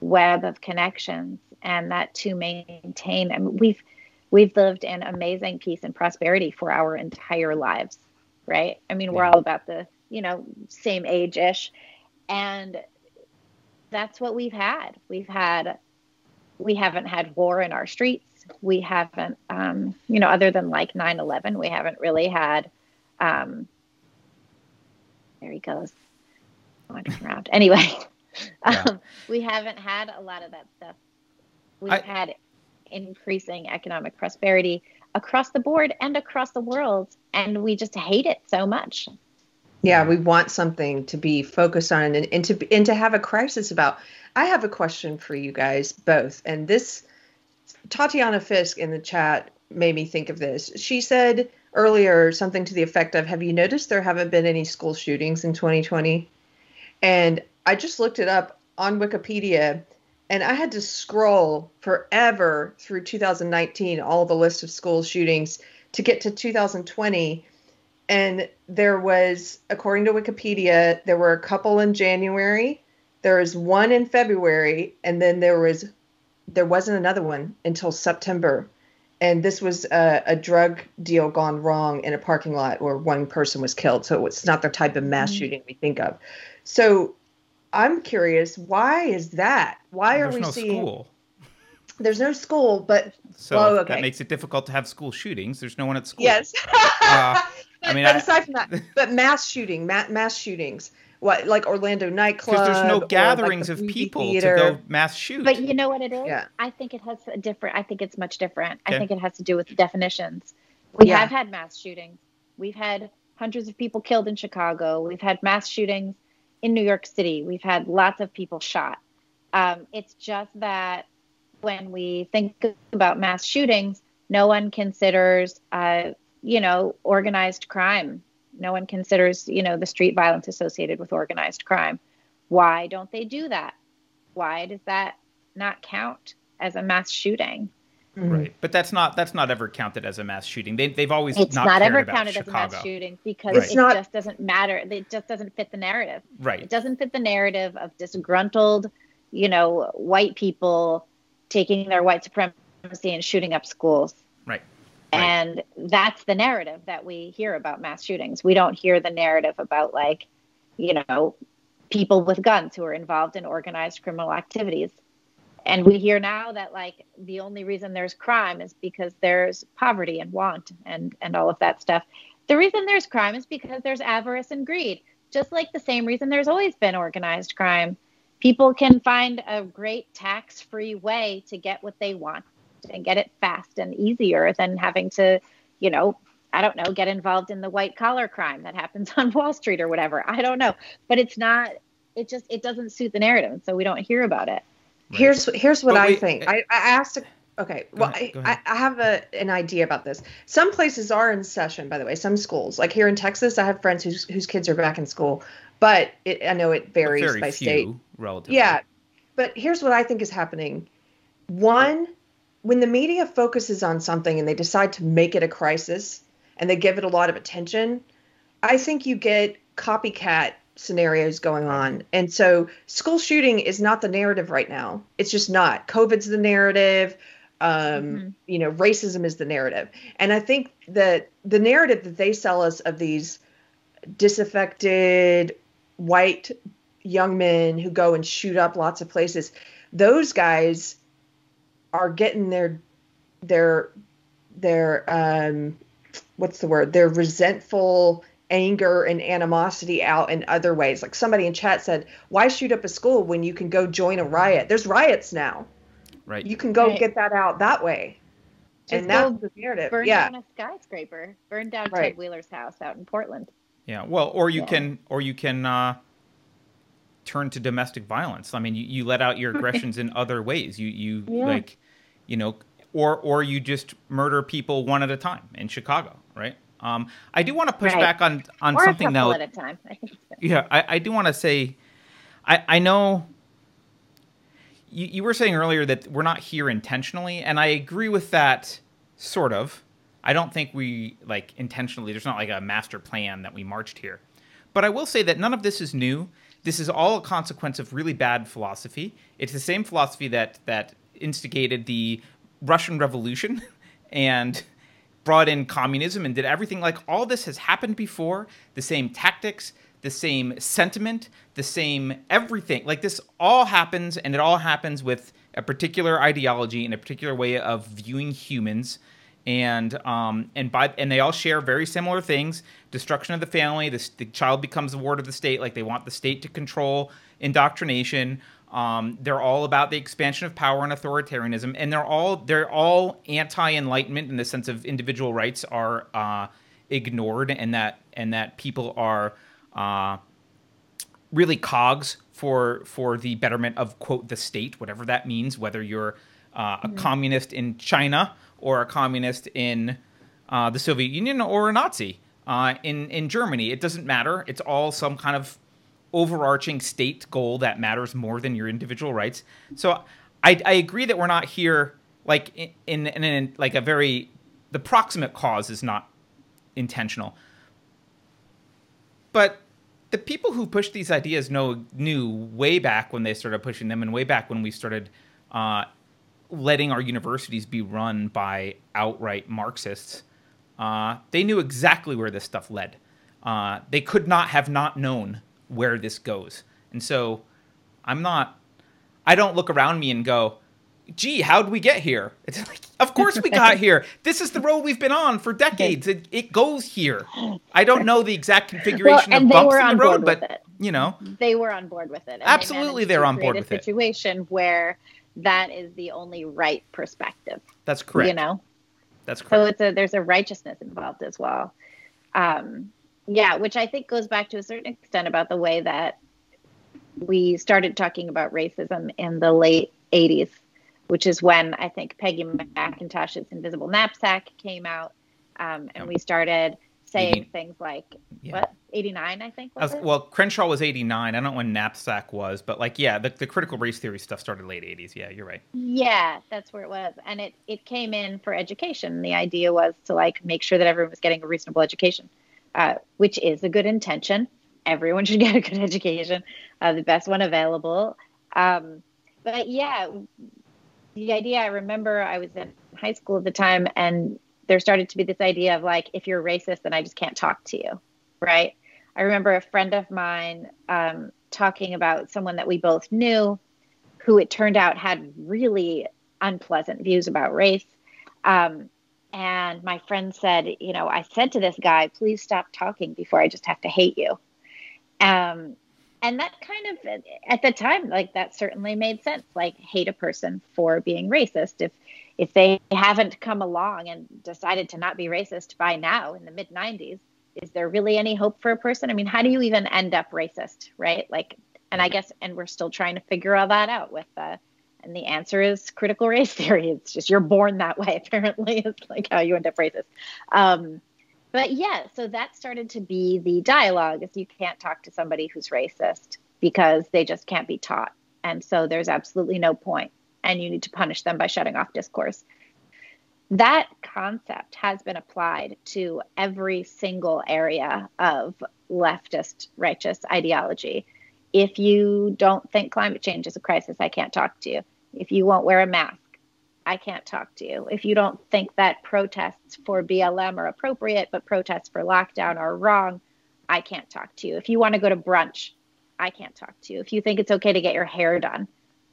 S4: web of connections and that to maintain and we've we've lived in amazing peace and prosperity for our entire lives right? I mean we're all about the you know same age ish and that's what we've had. We've had we haven't had war in our streets. We haven't um, you know other than like 9-11 we haven't really had um, there he goes wandering around. Anyway yeah. um, we haven't had a lot of that stuff we've I, had increasing economic prosperity across the board and across the world and we just hate it so much.
S2: Yeah we want something to be focused on and, and to and to have a crisis about. I have a question for you guys both and this tatiana fisk in the chat made me think of this. She said earlier something to the effect of have you noticed there haven't been any school shootings in 2020 and i just looked it up on wikipedia and I had to scroll forever through 2019, all the list of school shootings to get to 2020. And there was, according to Wikipedia, there were a couple in January, there was one in February, and then there was there wasn't another one until September. And this was a, a drug deal gone wrong in a parking lot where one person was killed. So it's not the type of mass mm-hmm. shooting we think of. So I'm curious, why is that? Why are
S1: There's
S2: we
S1: no
S2: seeing?
S1: School.
S2: There's no school, but
S1: so well, okay. that makes it difficult to have school shootings. There's no one at school.
S2: Yes. uh, I mean, but aside from that, but mass shooting, mass, mass shootings, what like Orlando nightclub?
S1: Because there's no gatherings like of people theater. to go mass shoot.
S4: But you know what it is?
S2: Yeah.
S4: I think it has a different. I think it's much different. Okay. I think it has to do with the definitions. We yeah. have had mass shootings. We've had hundreds of people killed in Chicago. We've had mass shootings in New York City. We've had lots of people shot. Um, it's just that when we think about mass shootings, no one considers, uh, you know, organized crime. No one considers, you know, the street violence associated with organized crime. Why don't they do that? Why does that not count as a mass shooting?
S1: Mm-hmm. Right, but that's not that's not ever counted as a mass shooting. They they've always
S4: it's
S1: not,
S4: not ever
S1: counted
S4: Chicago.
S1: as
S4: a mass shooting because right. it not, just doesn't matter. It just doesn't fit the narrative.
S1: Right.
S4: It doesn't fit the narrative of disgruntled, you know, white people taking their white supremacy and shooting up schools.
S1: Right.
S4: right. And that's the narrative that we hear about mass shootings. We don't hear the narrative about like, you know, people with guns who are involved in organized criminal activities and we hear now that like the only reason there's crime is because there's poverty and want and and all of that stuff the reason there's crime is because there's avarice and greed just like the same reason there's always been organized crime people can find a great tax free way to get what they want and get it fast and easier than having to you know I don't know, get involved in the white collar crime that happens on Wall Street or whatever. I don't know. But it's not it just it doesn't suit the narrative, so we don't hear about it.
S2: Here's here's what I think. I, I asked. A, okay, well, ahead, I, I have a, an idea about this. Some places are in session, by the way. Some schools, like here in Texas, I have friends whose whose kids are back in school, but it, I know it varies by state.
S1: Relatively.
S2: Yeah, but here's what I think is happening. One, when the media focuses on something and they decide to make it a crisis and they give it a lot of attention, I think you get copycat scenarios going on. And so school shooting is not the narrative right now. It's just not. COVID's the narrative. Um, mm-hmm. you know, racism is the narrative. And I think that the narrative that they sell us of these disaffected white young men who go and shoot up lots of places, those guys are getting their their their um what's the word? Their resentful anger and animosity out in other ways. Like somebody in chat said, why shoot up a school when you can go join a riot? There's riots now.
S1: Right.
S2: You can go
S4: right.
S2: get that out that way. Just and that's the narrative.
S4: Burn
S2: yeah.
S4: down a skyscraper. Burn down right. Ted Wheeler's house out in Portland.
S1: Yeah. Well, or you yeah. can, or you can uh, turn to domestic violence. I mean, you, you let out your aggressions in other ways. You, you yeah. like, you know, or or you just murder people one at a time in Chicago, right? Um, I do want to push right. back on on
S4: or
S1: something
S4: though. At a time.
S1: yeah, I, I do want to say, I I know. You, you were saying earlier that we're not here intentionally, and I agree with that sort of. I don't think we like intentionally. There's not like a master plan that we marched here. But I will say that none of this is new. This is all a consequence of really bad philosophy. It's the same philosophy that that instigated the Russian Revolution and brought in communism and did everything like all this has happened before. The same tactics, the same sentiment, the same everything. Like this all happens and it all happens with a particular ideology and a particular way of viewing humans and um, and by and they all share very similar things: destruction of the family. The, the child becomes the ward of the state. Like they want the state to control indoctrination. Um, they're all about the expansion of power and authoritarianism, and they're all they're all anti-enlightenment in the sense of individual rights are uh, ignored, and that and that people are uh, really cogs for for the betterment of quote the state, whatever that means. Whether you're uh, a mm-hmm. communist in China or a communist in uh, the Soviet Union or a Nazi uh, in in Germany. It doesn't matter. It's all some kind of overarching state goal that matters more than your individual rights. So I, I agree that we're not here like in, in, in like a very the proximate cause is not intentional. But the people who pushed these ideas know knew way back when they started pushing them, and way back when we started uh, letting our universities be run by outright Marxists, uh, they knew exactly where this stuff led. Uh, they could not have not known where this goes. And so I'm not, I don't look around me and go, gee, how did we get here? It's like, of course we got here. This is the road we've been on for decades. It, it goes here. I don't know the exact configuration well, of bumps in the road, but it. you know,
S4: they were on board with it.
S1: Absolutely, they are on board with
S4: situation
S1: it.
S4: Situation where that is the only right perspective.
S1: That's correct.
S4: You know,
S1: that's correct.
S4: So it's a there's a righteousness involved as well. Um, yeah, which I think goes back to a certain extent about the way that we started talking about racism in the late 80s, which is when I think Peggy McIntosh's Invisible Knapsack came out, um, and we started saying 80, things like yeah. what 89 i think was
S1: was, well crenshaw was 89 i don't know when knapsack was but like yeah the, the critical race theory stuff started late 80s yeah you're right.
S4: Yeah that's where it was. And it it came in for education. The idea was to like make sure that everyone was getting a reasonable education uh, which is a good intention everyone should get a good education uh, the best one available um, but yeah the idea i remember i was in high school at the time and there started to be this idea of like, if you're racist, then I just can't talk to you, right? I remember a friend of mine um, talking about someone that we both knew who it turned out had really unpleasant views about race. Um, and my friend said, you know, I said to this guy, please stop talking before I just have to hate you. Um, and that kind of, at the time, like that certainly made sense. Like, hate a person for being racist. If if they haven't come along and decided to not be racist by now in the mid 90s is there really any hope for a person i mean how do you even end up racist right like and i guess and we're still trying to figure all that out with uh and the answer is critical race theory it's just you're born that way apparently it's like how you end up racist um but yeah so that started to be the dialogue is you can't talk to somebody who's racist because they just can't be taught and so there's absolutely no point and you need to punish them by shutting off discourse. That concept has been applied to every single area of leftist righteous ideology. If you don't think climate change is a crisis, I can't talk to you. If you won't wear a mask, I can't talk to you. If you don't think that protests for BLM are appropriate, but protests for lockdown are wrong, I can't talk to you. If you want to go to brunch, I can't talk to you. If you think it's okay to get your hair done,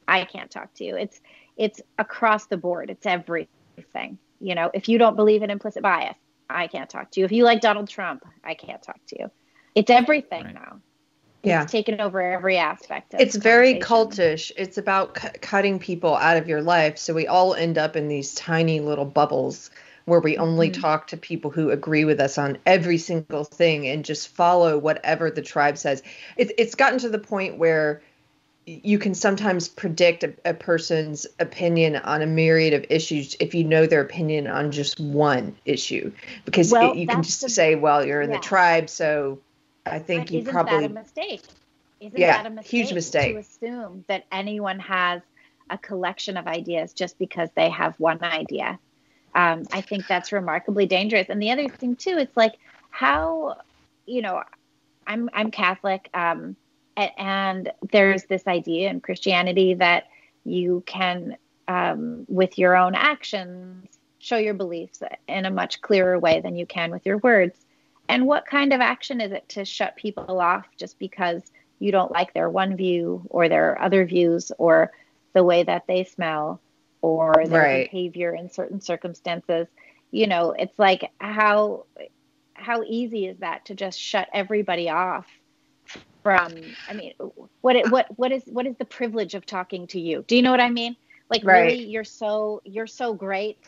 S4: I can't talk to you. It's it's across the board. It's everything. You know, if you don't believe in implicit bias, I can't talk to you. If you like Donald Trump, I can't talk to you. It's everything right. now. It's yeah. taken over every aspect.
S2: it's very cultish. It's about c- cutting people out of your life. So we all end up in these tiny little bubbles where we only mm-hmm. talk to people who agree with us on every single thing and just follow whatever the tribe says. It, it's gotten to the point where you can sometimes predict a, a, person's opinion on a myriad of issues if you know their opinion on just one issue because well, it, you can just the, say well you're in yeah. the tribe so i think you
S4: isn't
S2: probably
S4: that a mistake isn't yeah, that a mistake
S2: huge mistake
S4: to assume that anyone has a collection of ideas just because they have one idea Um, I think that's remarkably dangerous. And the other thing too, it's like how, you know, I'm I'm Catholic, um, and there's this idea in Christianity that you can, um, with your own actions, show your beliefs in a much clearer way than you can with your words. And what kind of action is it to shut people off just because you don't like their one view or their other views or the way that they smell or their right. behavior in certain circumstances? You know, it's like how how easy is that to just shut everybody off from i mean what it, what what is what is the privilege of talking to you do you know what i mean like right. really you're so you're so great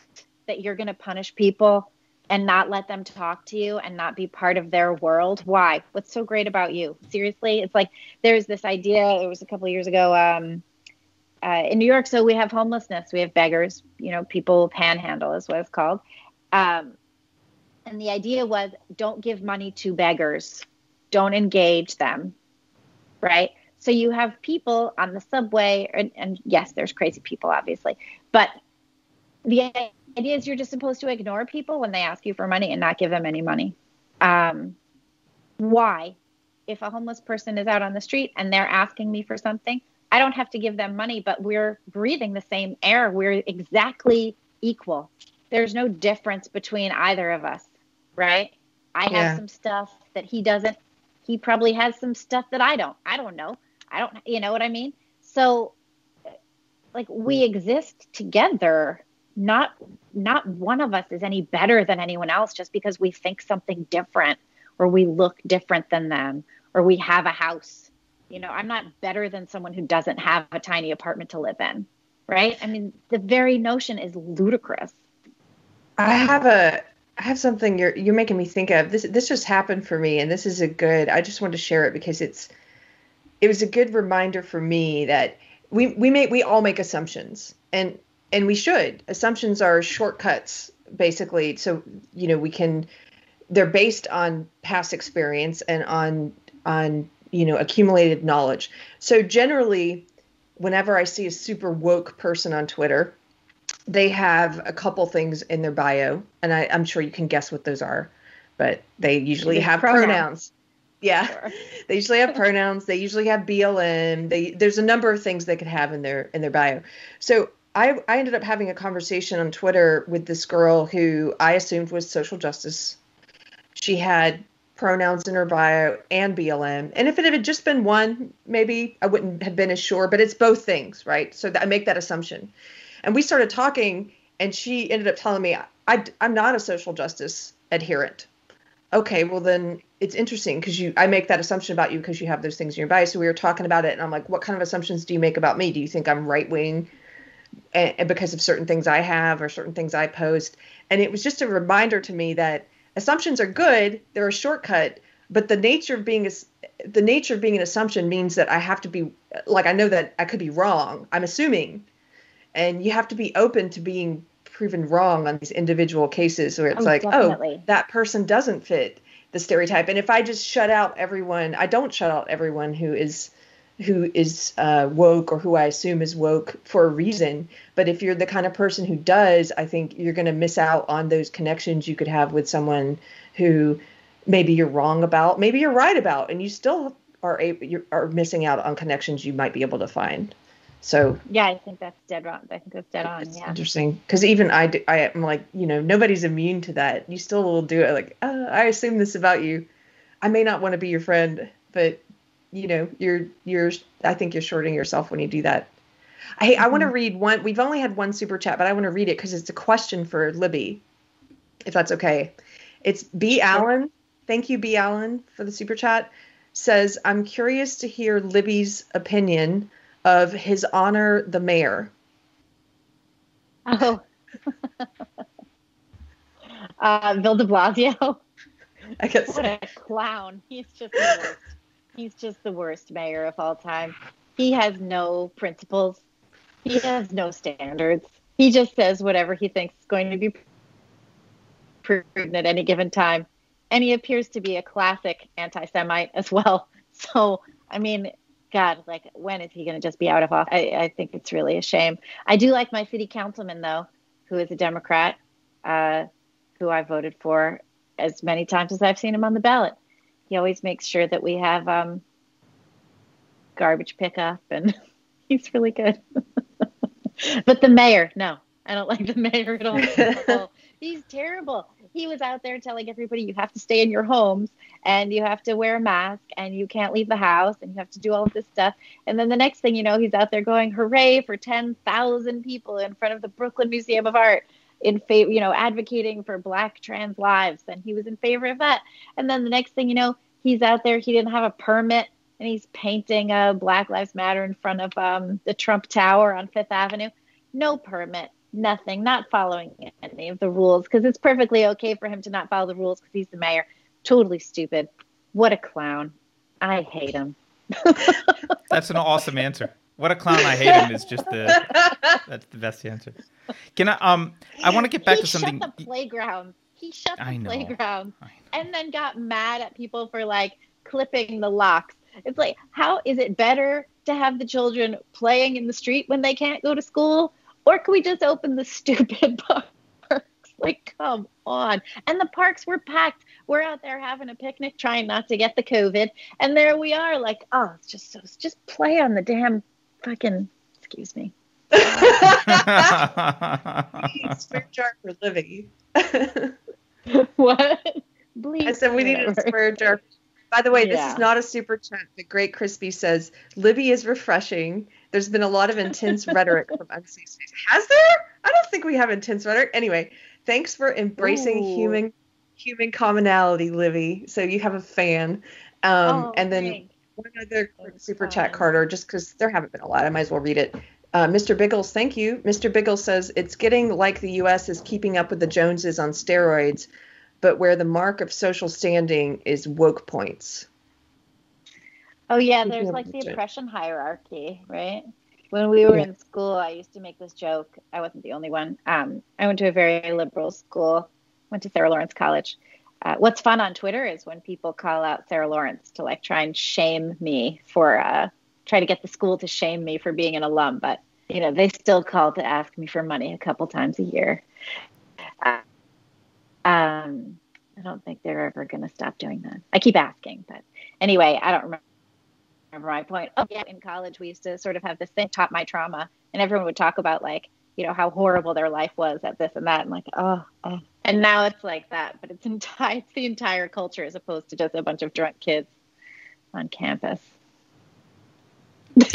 S4: that you're going to punish people and not let them talk to you and not be part of their world. Why? What's so great about you? Seriously? It's like there's this idea it was a couple years ago um, uh, in new york so we have homelessness. We have beggars you know people panhandle is what it's called. Um, and the idea was don't give money to beggars, don't engage them, right? So you have people on the subway, and, and yes, there's crazy people, obviously, but the idea is you're just supposed to ignore people when they ask you for money and not give them any money. Um, why? If a homeless person is out on the street and they're asking me for something, I don't have to give them money, but we're breathing the same air. We're exactly equal. There's no difference between either of us right? I have yeah. some stuff that he doesn't. He probably has some stuff that I don't. I don't know. I don't, you know what I mean? So, like, we exist together. Not, not one of us is any better than anyone else just because we think something different or we look different than them or we have a house. You know, I'm not better than someone who doesn't have a tiny apartment to live in, right? I mean, the very notion is ludicrous.
S2: I have a I have something you're you're making me think of. This this just happened for me, and this is a good. I just wanted to share it because it's it was a good reminder for me that we we make we all make assumptions, and and we should. Assumptions are shortcuts, basically. So you know we can. They're based on past experience and on on you know accumulated knowledge. So generally, whenever I see a super woke person on Twitter, they have a couple things in their bio, and I, am sure you can guess what those are, but they usually have pronouns. pronouns. Yeah, sure. they usually have pronouns. They usually have BLM. They there's a number of things they could have in their in their bio. So I I ended up having a conversation on Twitter with this girl who I assumed was social justice. She had pronouns in her bio and BLM. And if it had just been one, maybe I wouldn't have been as sure, but it's both things, right? So I make that assumption. And we started talking, and she ended up telling me, I, I'm not a social justice adherent. Okay, well then it's interesting because you I make that assumption about you because you have those things in your bio. So we were talking about it, and I'm like, what kind of assumptions do you make about me? Do you think I'm right wing? And because of certain things I have or certain things I post, and it was just a reminder to me that assumptions are good; they're a shortcut. But the nature of being a, the nature of being an assumption means that I have to be like I know that I could be wrong. I'm assuming, and you have to be open to being proven wrong on these individual cases where it's oh, like oh, definitely. oh that person doesn't fit the stereotype and if i just shut out everyone i don't shut out everyone who is who is uh, woke or who i assume is woke for a reason but if you're the kind of person who does i think you're going to miss out on those connections you could have with someone who maybe you're wrong about maybe you're right about and you still are able, you are missing out on connections you might be able to find so
S4: yeah, I think that's dead on. I think that's dead on. Yeah.
S2: Interesting, because even I, do, I am like, you know, nobody's immune to that. You still will do it. Like, uh, I assume this about you. I may not want to be your friend, but you know, you're you're. I think you're shorting yourself when you do that. Hey, mm-hmm. I want to read one. We've only had one super chat, but I want to read it because it's a question for Libby, if that's okay. It's B Allen. Thank you, B Allen, for the super chat. Says, I'm curious to hear Libby's opinion of His Honor the Mayor.
S4: Oh. uh, Bill de Blasio.
S2: I guess.
S4: What a clown. He's just the worst. He's just the worst mayor of all time. He has no principles. He has no standards. He just says whatever he thinks is going to be proven at any given time. And he appears to be a classic anti Semite as well. So, I mean, God, like when is he going to just be out of office? I, I think it's really a shame. I do like my city councilman though, who is a Democrat. uh, who I voted for as many times as I've seen him on the ballot. He always makes sure that we have um, garbage pickup, and he's really good. but the mayor, no, I don't like the mayor at all. he's terrible. He was out there telling everybody you have to stay in your homes and you have to wear a mask and you can't leave the house and you have to do all of this stuff. And then the next thing you know, he's out there going, hooray for 10,000 people in front of the Brooklyn Museum of Art in favor, you know, advocating for black trans lives. And he was in favor of that. And then the next thing you know, he's out there, he didn't have a permit and he's painting a Black Lives Matter in front of um, the Trump Tower on Fifth Avenue. No permit, nothing, not following any of the rules because it's perfectly okay for him to not follow the rules because he's the mayor. Totally stupid. What a clown. I hate him.
S1: That's an awesome answer. What a clown! I hate him is just the that's the best answer. Can I um I want to get back
S4: he
S1: to something.
S4: Shut the playground. He shut the playground and then got mad at people for like clipping the locks. It's like, how is it better to have the children playing in the street when they can't go to school or can we just open the stupid parks? Like, come on. And the parks were packed. We're out there having a picnic, trying not to get the COVID. And there we are, like, oh, it's just so, just play on the damn fucking, excuse me.
S2: Spare jar for Libby.
S4: what? Please.
S2: I said we need a spare jar. By the way, yeah. this is not a super chat, but Great Crispy says Libby is refreshing. There's been a lot of intense rhetoric from Unsafe Space. Has there? I don't think we have intense rhetoric. Anyway, thanks for embracing Ooh. human human commonality, Libby. So you have a fan. Um, oh, and then thanks. One other super chat, Carter, just because there haven't been a lot. I might as well read it. Uh, Mr. Biggles, thank you. Mr. Biggles says it's getting like the U.S. is keeping up with the Joneses on steroids, but where the mark of social standing is woke points.
S4: Oh yeah, there's like the oppression hierarchy, right? When we were in school, I used to make this joke. I wasn't the only one. Um, I went to a very liberal school. Went to Sarah Lawrence College. Uh, what's fun on Twitter is when people call out Sarah Lawrence to like try and shame me for uh, try to get the school to shame me for being an alum, but you know they still call to ask me for money a couple times a year. Uh, um, I don't think they're ever going to stop doing that. I keep asking, but anyway, I don't remember my point. Oh, yeah, in college, we used to sort of have this thing, taught my trauma, and everyone would talk about like, you know, how horrible their life was at this and that, and like, oh, oh. And now it's like that, but it's entire, it's the entire culture as opposed to just a bunch of drunk kids on campus.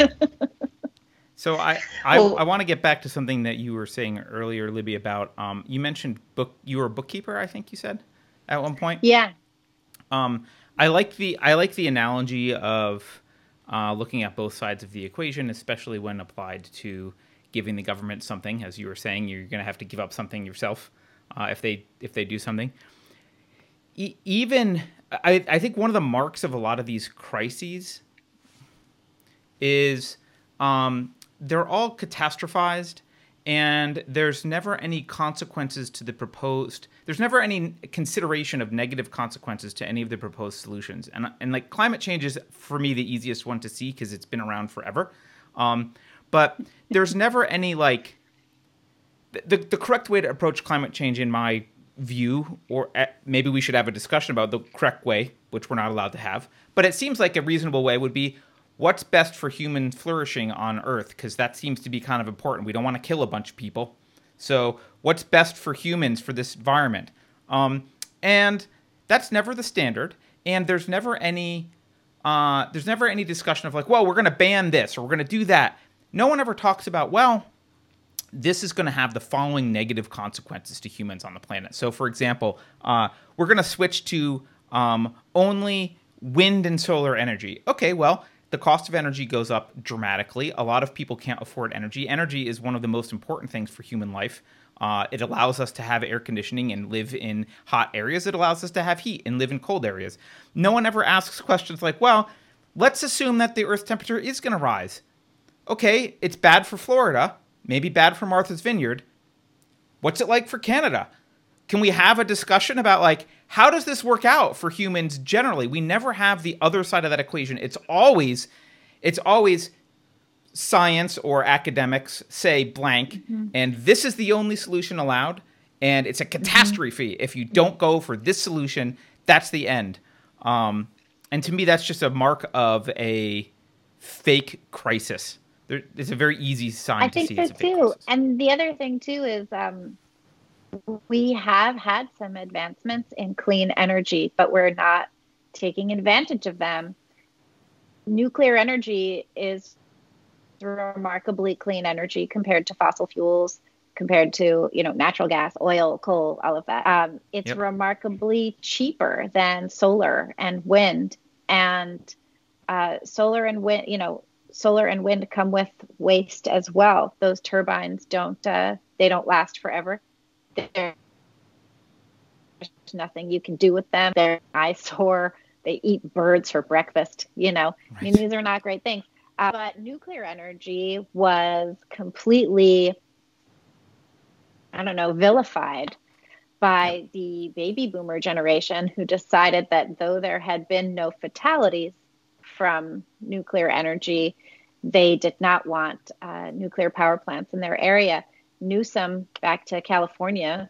S1: so I I, well, I want to get back to something that you were saying earlier, Libby, about um, you mentioned book. You were a bookkeeper, I think you said, at one point.
S4: Yeah.
S1: Um, I like the I like the analogy of uh, looking at both sides of the equation, especially when applied to giving the government something. As you were saying, you're going to have to give up something yourself uh, if they if they do something. E- even I, I think one of the marks of a lot of these crises is um, they're all catastrophized and there's never any consequences to the proposed there's never any consideration of negative consequences to any of the proposed solutions and and like climate change is for me the easiest one to see because it's been around forever um, but there's never any like the, the correct way to approach climate change in my view or maybe we should have a discussion about the correct way which we're not allowed to have but it seems like a reasonable way would be what's best for human flourishing on Earth? Because that seems to be kind of important. We don't want to kill a bunch of people. So, what's best for humans for this environment? Um, and that's never the standard. And there's never any uh, there's never any discussion of like, well, we're going to ban this or we're going to do that. No one ever talks about, well, this is going to have the following negative consequences to humans on the planet. So, for example, uh, we're going to switch to um, only wind and solar energy. Okay, well, the cost of energy goes up dramatically. A lot of people can't afford energy. Energy is one of the most important things for human life. Uh, it allows us to have air conditioning and live in hot areas. It allows us to have heat and live in cold areas. No one ever asks questions like, well, let's assume that the Earth's temperature is going to rise. Okay, it's bad for Florida, maybe bad for Martha's Vineyard. What's it like for Canada? Can we have a discussion about like how does this work out for humans generally? We never have the other side of that equation. It's always it's always science or academics say blank mm-hmm. and this is the only solution allowed and it's a catastrophe mm-hmm. if you don't go for this solution. That's the end. Um, and to me, that's just a mark of a fake crisis. There, it's a very easy sign I to
S4: see. I think so too. Crisis. And the other thing too is um, we have had some advancements in clean energy, but we're not taking advantage of them. Nuclear energy is remarkably clean energy compared to fossil fuels compared to you know natural gas oil coal all of that um, it's yep. remarkably cheaper than solar and wind and uh, solar and wind you know solar and wind come with waste as well. Those turbines don't uh, they don't last forever. There's nothing you can do with them. They're eyesore. They eat birds for breakfast you know? Right. i mean these are not great things. Uh, but nuclear energy was completely I don't know, vilified by the baby boomer generation who decided that though there had been no fatalities from nuclear energy, they did not want uh, nuclear power plants in their area. Newsom, back to California,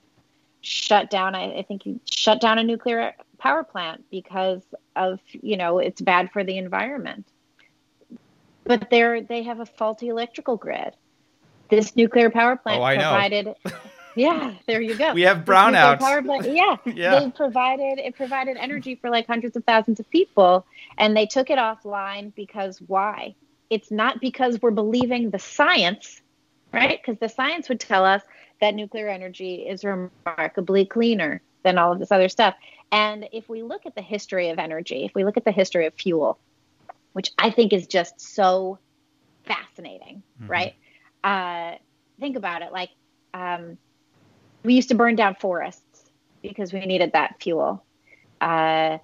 S4: shut down. I, I think he shut down a nuclear power plant because of you know it's bad for the environment. But they're they have a faulty electrical grid. This nuclear power plant oh, provided Yeah, there you go.
S1: We have brownouts.
S4: yeah, yeah. They provided it provided energy for like hundreds of thousands of people, and they took it offline because why? It's not because we're believing the science, right? Because the science would tell us that nuclear energy is remarkably cleaner than all of this other stuff. And if we look at the history of energy, if we look at the history of fuel, which I think is just so fascinating, mm-hmm. right? Uh, think about it. Like, um, we used to burn down forests because we needed that fuel. Uh,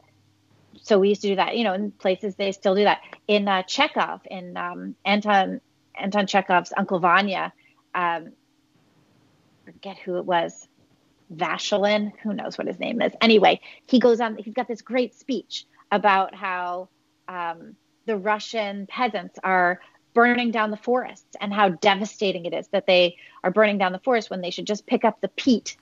S4: so we used to do that. You know, in places they still do that. In uh, Chekhov, in um, Anton Anton Chekhov's Uncle Vanya, um, forget who it was, Vashilin. Who knows what his name is? Anyway, he goes on. He's got this great speech about how um, the Russian peasants are burning down the forests and how devastating it is that they are burning down the forest when they should just pick up the peat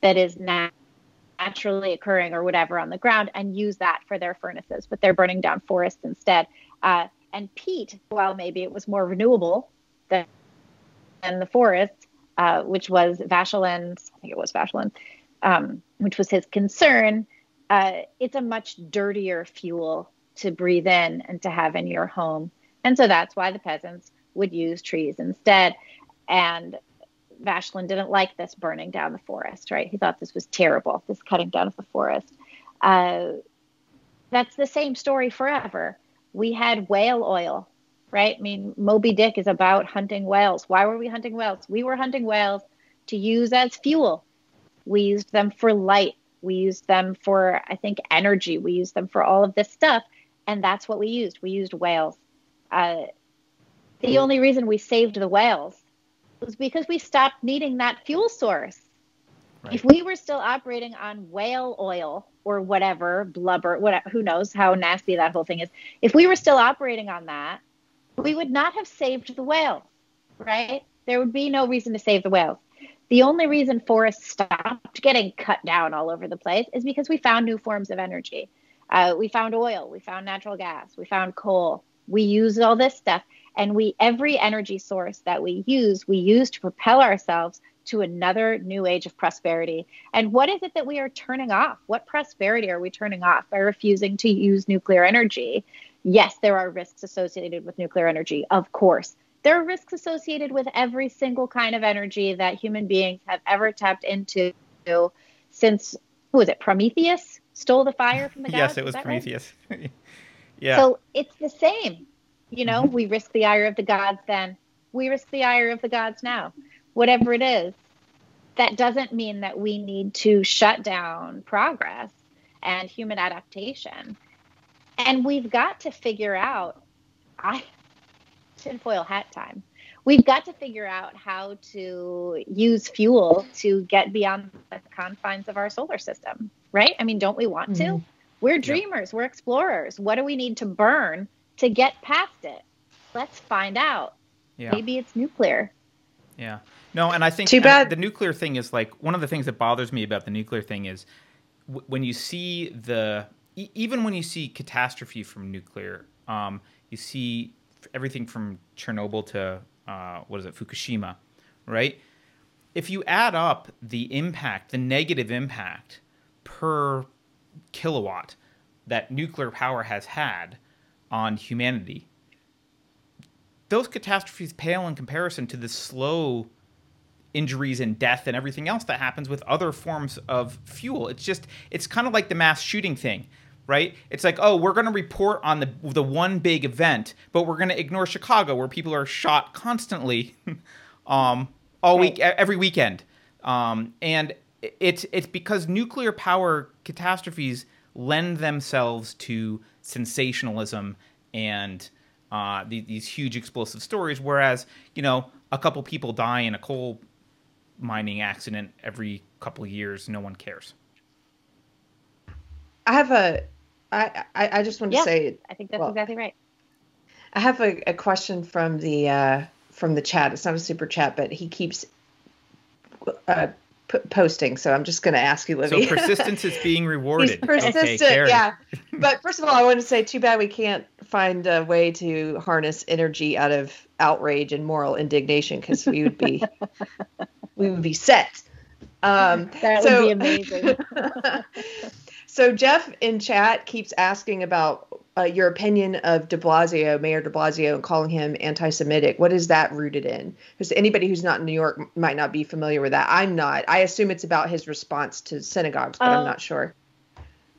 S4: that is naturally occurring or whatever on the ground and use that for their furnaces, but they're burning down forests instead. Uh, and peat, while maybe it was more renewable than, than the forest, uh, which was Vashilin's, I think it was Vashilin, um, which was his concern, uh, it's a much dirtier fuel to breathe in and to have in your home and so that's why the peasants would use trees instead. And Vashilin didn't like this burning down the forest, right? He thought this was terrible, this cutting down of the forest. Uh, that's the same story forever. We had whale oil, right? I mean, Moby Dick is about hunting whales. Why were we hunting whales? We were hunting whales to use as fuel. We used them for light. We used them for, I think, energy. We used them for all of this stuff. And that's what we used. We used whales. Uh, the only reason we saved the whales was because we stopped needing that fuel source. Right. If we were still operating on whale oil or whatever, blubber, whatever, who knows how nasty that whole thing is. If we were still operating on that, we would not have saved the whales, right? There would be no reason to save the whales. The only reason forests stopped getting cut down all over the place is because we found new forms of energy. Uh, we found oil, we found natural gas, we found coal, we use all this stuff and we every energy source that we use we use to propel ourselves to another new age of prosperity. And what is it that we are turning off? What prosperity are we turning off by refusing to use nuclear energy? Yes there are risks associated with nuclear energy of course. There are risks associated with every single kind of energy that human beings have ever tapped into since who was it prometheus? Stole the fire from the gods
S1: yes it was prometheus
S4: right? Yeah. So it's the same. You know, mm-hmm. we risk the ire of the gods then. We risk the ire of the gods now. Whatever it is. That doesn't mean that we need to shut down progress and human adaptation. And we've got to figure out I tinfoil hat time. We've got to figure out how to use fuel to get beyond the confines of our solar system, right? I mean, don't we want mm-hmm. To? We're dreamers, yep. we're explorers. What do we need to burn to get past it? Let's find out. Yeah. Maybe it's nuclear.
S1: Yeah. No, and I think
S2: Too bad.
S1: the nuclear thing is like one of the things that bothers me about the nuclear thing is w- when you see the e- even when you see catastrophe from nuclear, um, you see everything from Chernobyl to uh, what is it, Fukushima, right? If you add up the impact, the negative impact per kilowatt that nuclear power has had on humanity, those catastrophes pale in comparison to the slow injuries and death and everything else that happens with other forms of fuel. It's just it's kind of like the mass shooting thing, right? It's like, oh, we're going to report on the the one big event, but we're going to ignore Chicago where people are shot constantly um all week every weekend. Um and it's it's because nuclear power catastrophes lend themselves to sensationalism and uh, the, these huge explosive stories, whereas you know a couple people die in a coal mining accident every couple years, no one cares.
S2: I have a. I I, I just want to
S4: Yeah.
S2: say
S4: I think that's
S2: Well,
S4: exactly right.
S2: I have a, a question from the uh, from the chat. It's not a super chat, but he keeps uh, p- posting. So I'm just going to ask you,
S1: Libby.
S2: So
S1: persistence is being rewarded.
S2: He's persistent,
S1: Okay,
S2: yeah. But first of all, I want to say, too bad we can't find a way to harness energy out of outrage and moral indignation because we would be we would be set. Um,
S4: That
S2: so-
S4: would be amazing.
S2: so Jeff in chat keeps asking about uh, your opinion of De Blasio, Mayor De Blasio, and calling him anti-Semitic. What is that rooted in? Because anybody who's not in New York might not be familiar with that. I'm not. I assume it's about his response to synagogues, but I'm
S4: Oh.
S2: not sure.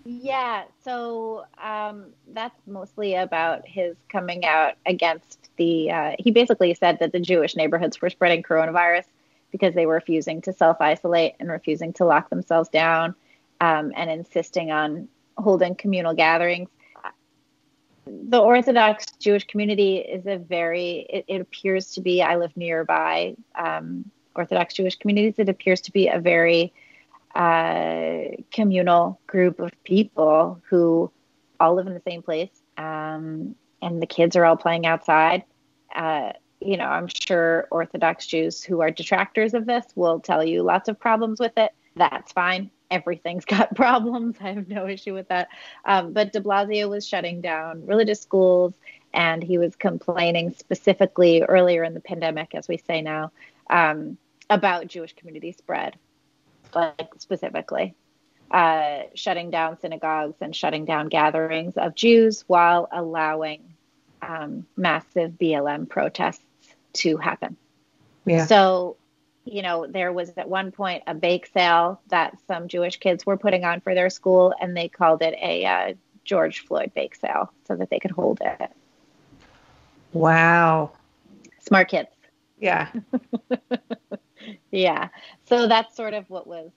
S4: Yeah, so um, that's mostly about his coming out against the. Uh, he basically said that the Jewish neighborhoods were spreading coronavirus because they were refusing to self isolate and refusing to lock themselves down um, and insisting on holding communal gatherings. The Orthodox Jewish community is a very, it, it appears to be, I live nearby um, Orthodox Jewish communities, it appears to be a very uh, communal group of people who all live in the same place, um, and the kids are all playing outside. Uh, you know, I'm sure Orthodox Jews who are detractors of this will tell you lots of problems with it. That's fine. Everything's got problems. I have no issue with that. Um, but de Blasio was shutting down religious schools, and he was complaining specifically earlier in the pandemic, as we say now, um, about Jewish community spread like specifically uh, shutting down synagogues and shutting down gatherings of Jews while allowing um, massive BLM protests to happen.
S2: Yeah.
S4: So, you know, there was at one point a bake sale that some Jewish kids were putting on for their school, and they called it a uh, George Floyd bake sale so that they could hold it.
S2: Wow.
S4: Smart kids.
S2: Yeah.
S4: yeah so that's sort of what was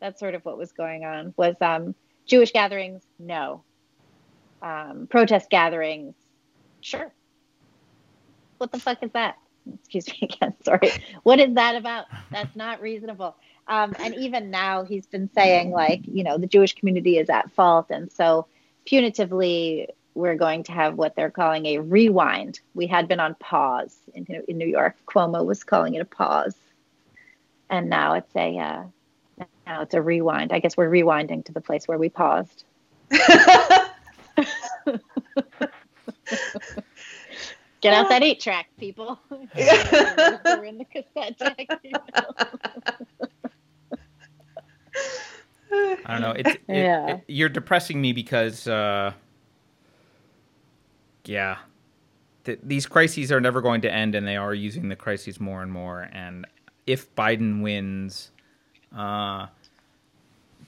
S4: that's sort of what was going on was um jewish gatherings no um protest gatherings sure what the fuck is that excuse me again sorry. What is that about? That's not reasonable. Um and even now he's been saying like you know the jewish community is at fault. And so punitively we're going to have what they're calling a rewind. We had been on pause in, in new york. Cuomo was calling it a pause. And now it's a uh, now it's a rewind. I guess we're rewinding to the place where we paused. Get out that eight track, people. we're in the cassette deck. you know.
S1: I don't know. It's it,
S4: Yeah.
S1: it- you're depressing me because uh, yeah, th- these crises are never going to end, and they are using the crises more and more. And if Biden wins, uh,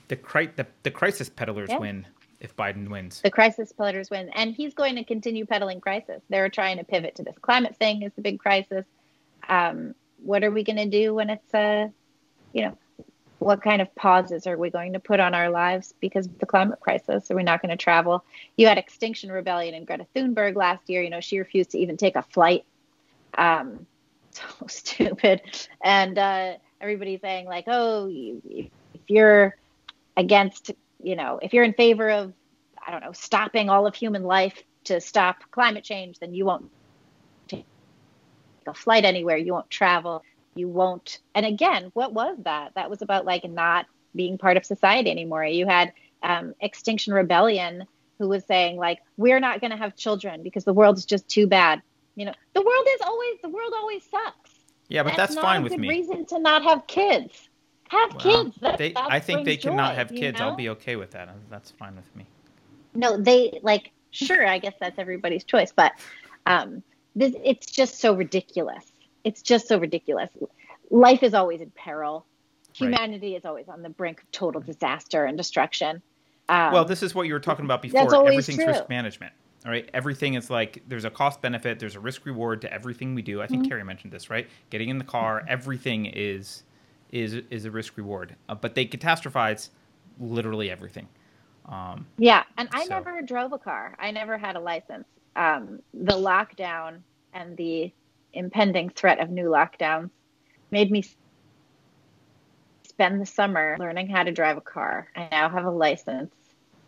S1: the, cri- the the crisis peddlers
S4: Yeah.
S1: win. If Biden wins,
S4: The crisis peddlers win, and he's going to continue peddling crisis. They're trying to pivot to this climate thing is the big crisis. Um, what are we going to do when it's uh, you know, what kind of pauses are we going to put on our lives because of the climate crisis? Are we not going to travel? You had Extinction Rebellion and Greta Thunberg last year. You know, she refused to even take a flight. Um, so stupid. And uh, everybody's saying like, oh, if you're against, you know, if you're in favor of, I don't know, stopping all of human life to stop climate change, then you won't take a flight anywhere. You won't travel. You won't. And again, what was that? That was about like not being part of society anymore. You had um, Extinction Rebellion who was saying like we're not going to have children because the world is just too bad. You know, the world is always the world always sucks.
S1: Yeah, but that's,
S4: that's
S1: fine with me.
S4: reason to not have kids. Have
S1: Well,
S4: kids. That,
S1: they,
S4: that
S1: I think they
S4: brings
S1: cannot have kids.
S4: know?
S1: I'll be okay with that. That's fine with me.
S4: no they like sure i guess that's everybody's choice but um this it's just so ridiculous it's just so ridiculous life is always in peril humanity is always on the brink of total disaster and destruction um,
S1: well, this is what you were talking about
S4: that's
S1: before.
S4: always
S1: Everything's
S4: true.
S1: risk management. All right. Everything is like there's a cost benefit, there's a risk reward to everything we do. I think
S4: Mm-hmm.
S1: Keri mentioned this, right? Getting in the car, everything is is is a risk reward. Uh, but they catastrophize literally everything. Um,
S4: yeah and i
S1: So-
S4: never drove a car i never had a license um, the lockdown and the impending threat of new lockdowns made me spend the summer learning how to drive a car i now have a license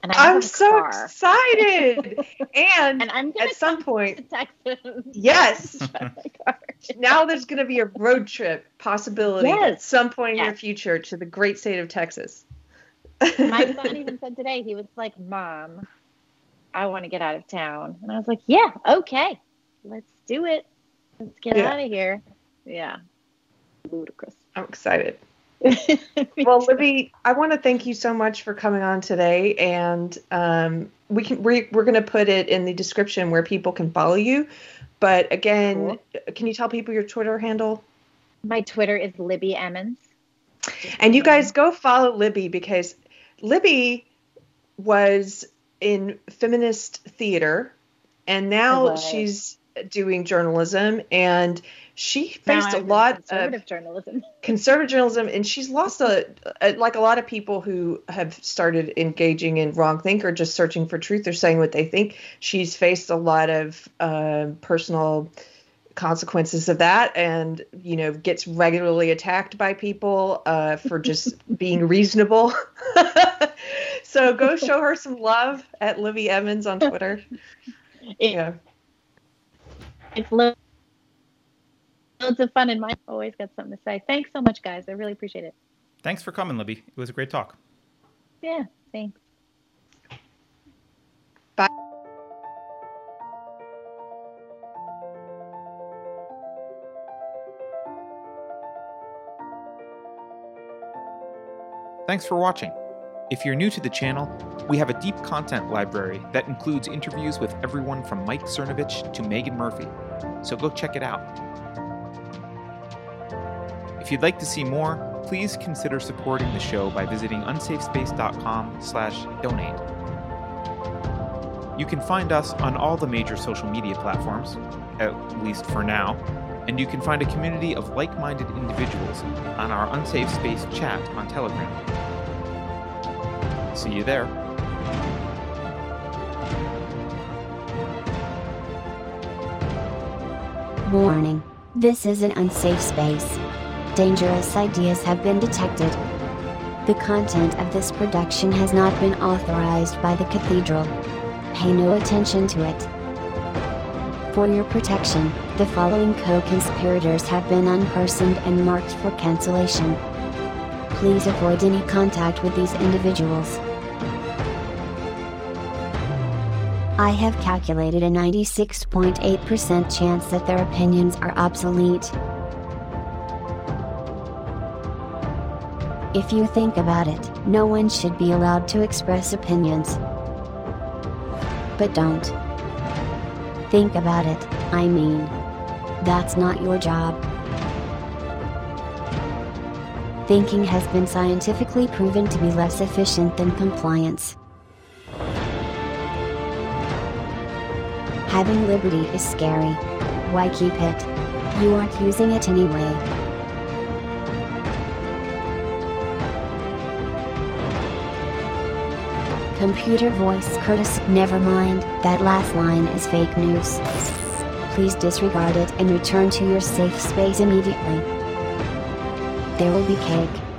S4: and I
S2: I'm so
S4: car.
S2: excited. and
S4: and I'm gonna
S2: at some point,
S4: Texas.
S2: yes,
S4: Drive my car.
S2: now there's going to be a road trip possibility at some point in your future to the great state of Texas.
S4: My son even said today, he was like, Mom, I want to get out of town. And I was like, Yeah, okay. Let's do it. Let's get
S2: Yeah.
S4: out of here. Yeah. Ludicrous.
S2: I'm excited. Well, Libby, I want to thank you so much for coming on today, and um, we can we, we're going to put it in the description where people can follow you. But again, can you tell people your Twitter handle?
S4: my Twitter is Libby Emmons.
S2: And you guys go follow Libby because Libby was in feminist theater and now
S4: I was.
S2: she's doing journalism and she faced a lot of
S4: conservative journalism.
S2: conservative journalism and she's lost a, a like a lot of people who have started engaging in wrong think or just searching for truth or saying what they think. She's faced a lot of um personal consequences of that and you know gets regularly attacked by people uh, for just being reasonable. So go show her some love at Libby Emmons on twitter.
S4: It-
S2: yeah.
S4: It's lo- loads of fun, and mine always got something to say. Thanks so much, guys. I really appreciate it.
S1: thanks for coming, Libby. It was a great talk.
S4: Yeah, thanks. Bye.
S1: Thanks for watching. If you're new to the channel, we have a deep content library that includes interviews with everyone from Mike Cernovich to Meghan Murphy, so go check it out. If you'd like to see more, please consider supporting the show by visiting unsafespace.com/donate. You can find us on all the major social media platforms, at least for now, and you can find a community of like-minded individuals on our Unsafe Space chat on Telegram. See you there.
S3: Warning. This is an unsafe space. Dangerous ideas have been detected. The content of this production has not been authorized by the Cathedral. Pay no attention to it. For your protection, the following co-conspirators have been unpersoned and marked for cancellation. Please avoid any contact with these individuals. I have calculated a 96.8% chance that their opinions are obsolete. If you think about it, no one should be allowed to express opinions. But don't. Think about it, I mean. That's not your job. Thinking has been scientifically proven to be less efficient than compliance. Having liberty is scary. Why keep it? You aren't using it anyway. Computer voice Curtis, never mind, that last line is fake news. Please disregard it and return to your safe space immediately. There will be cake.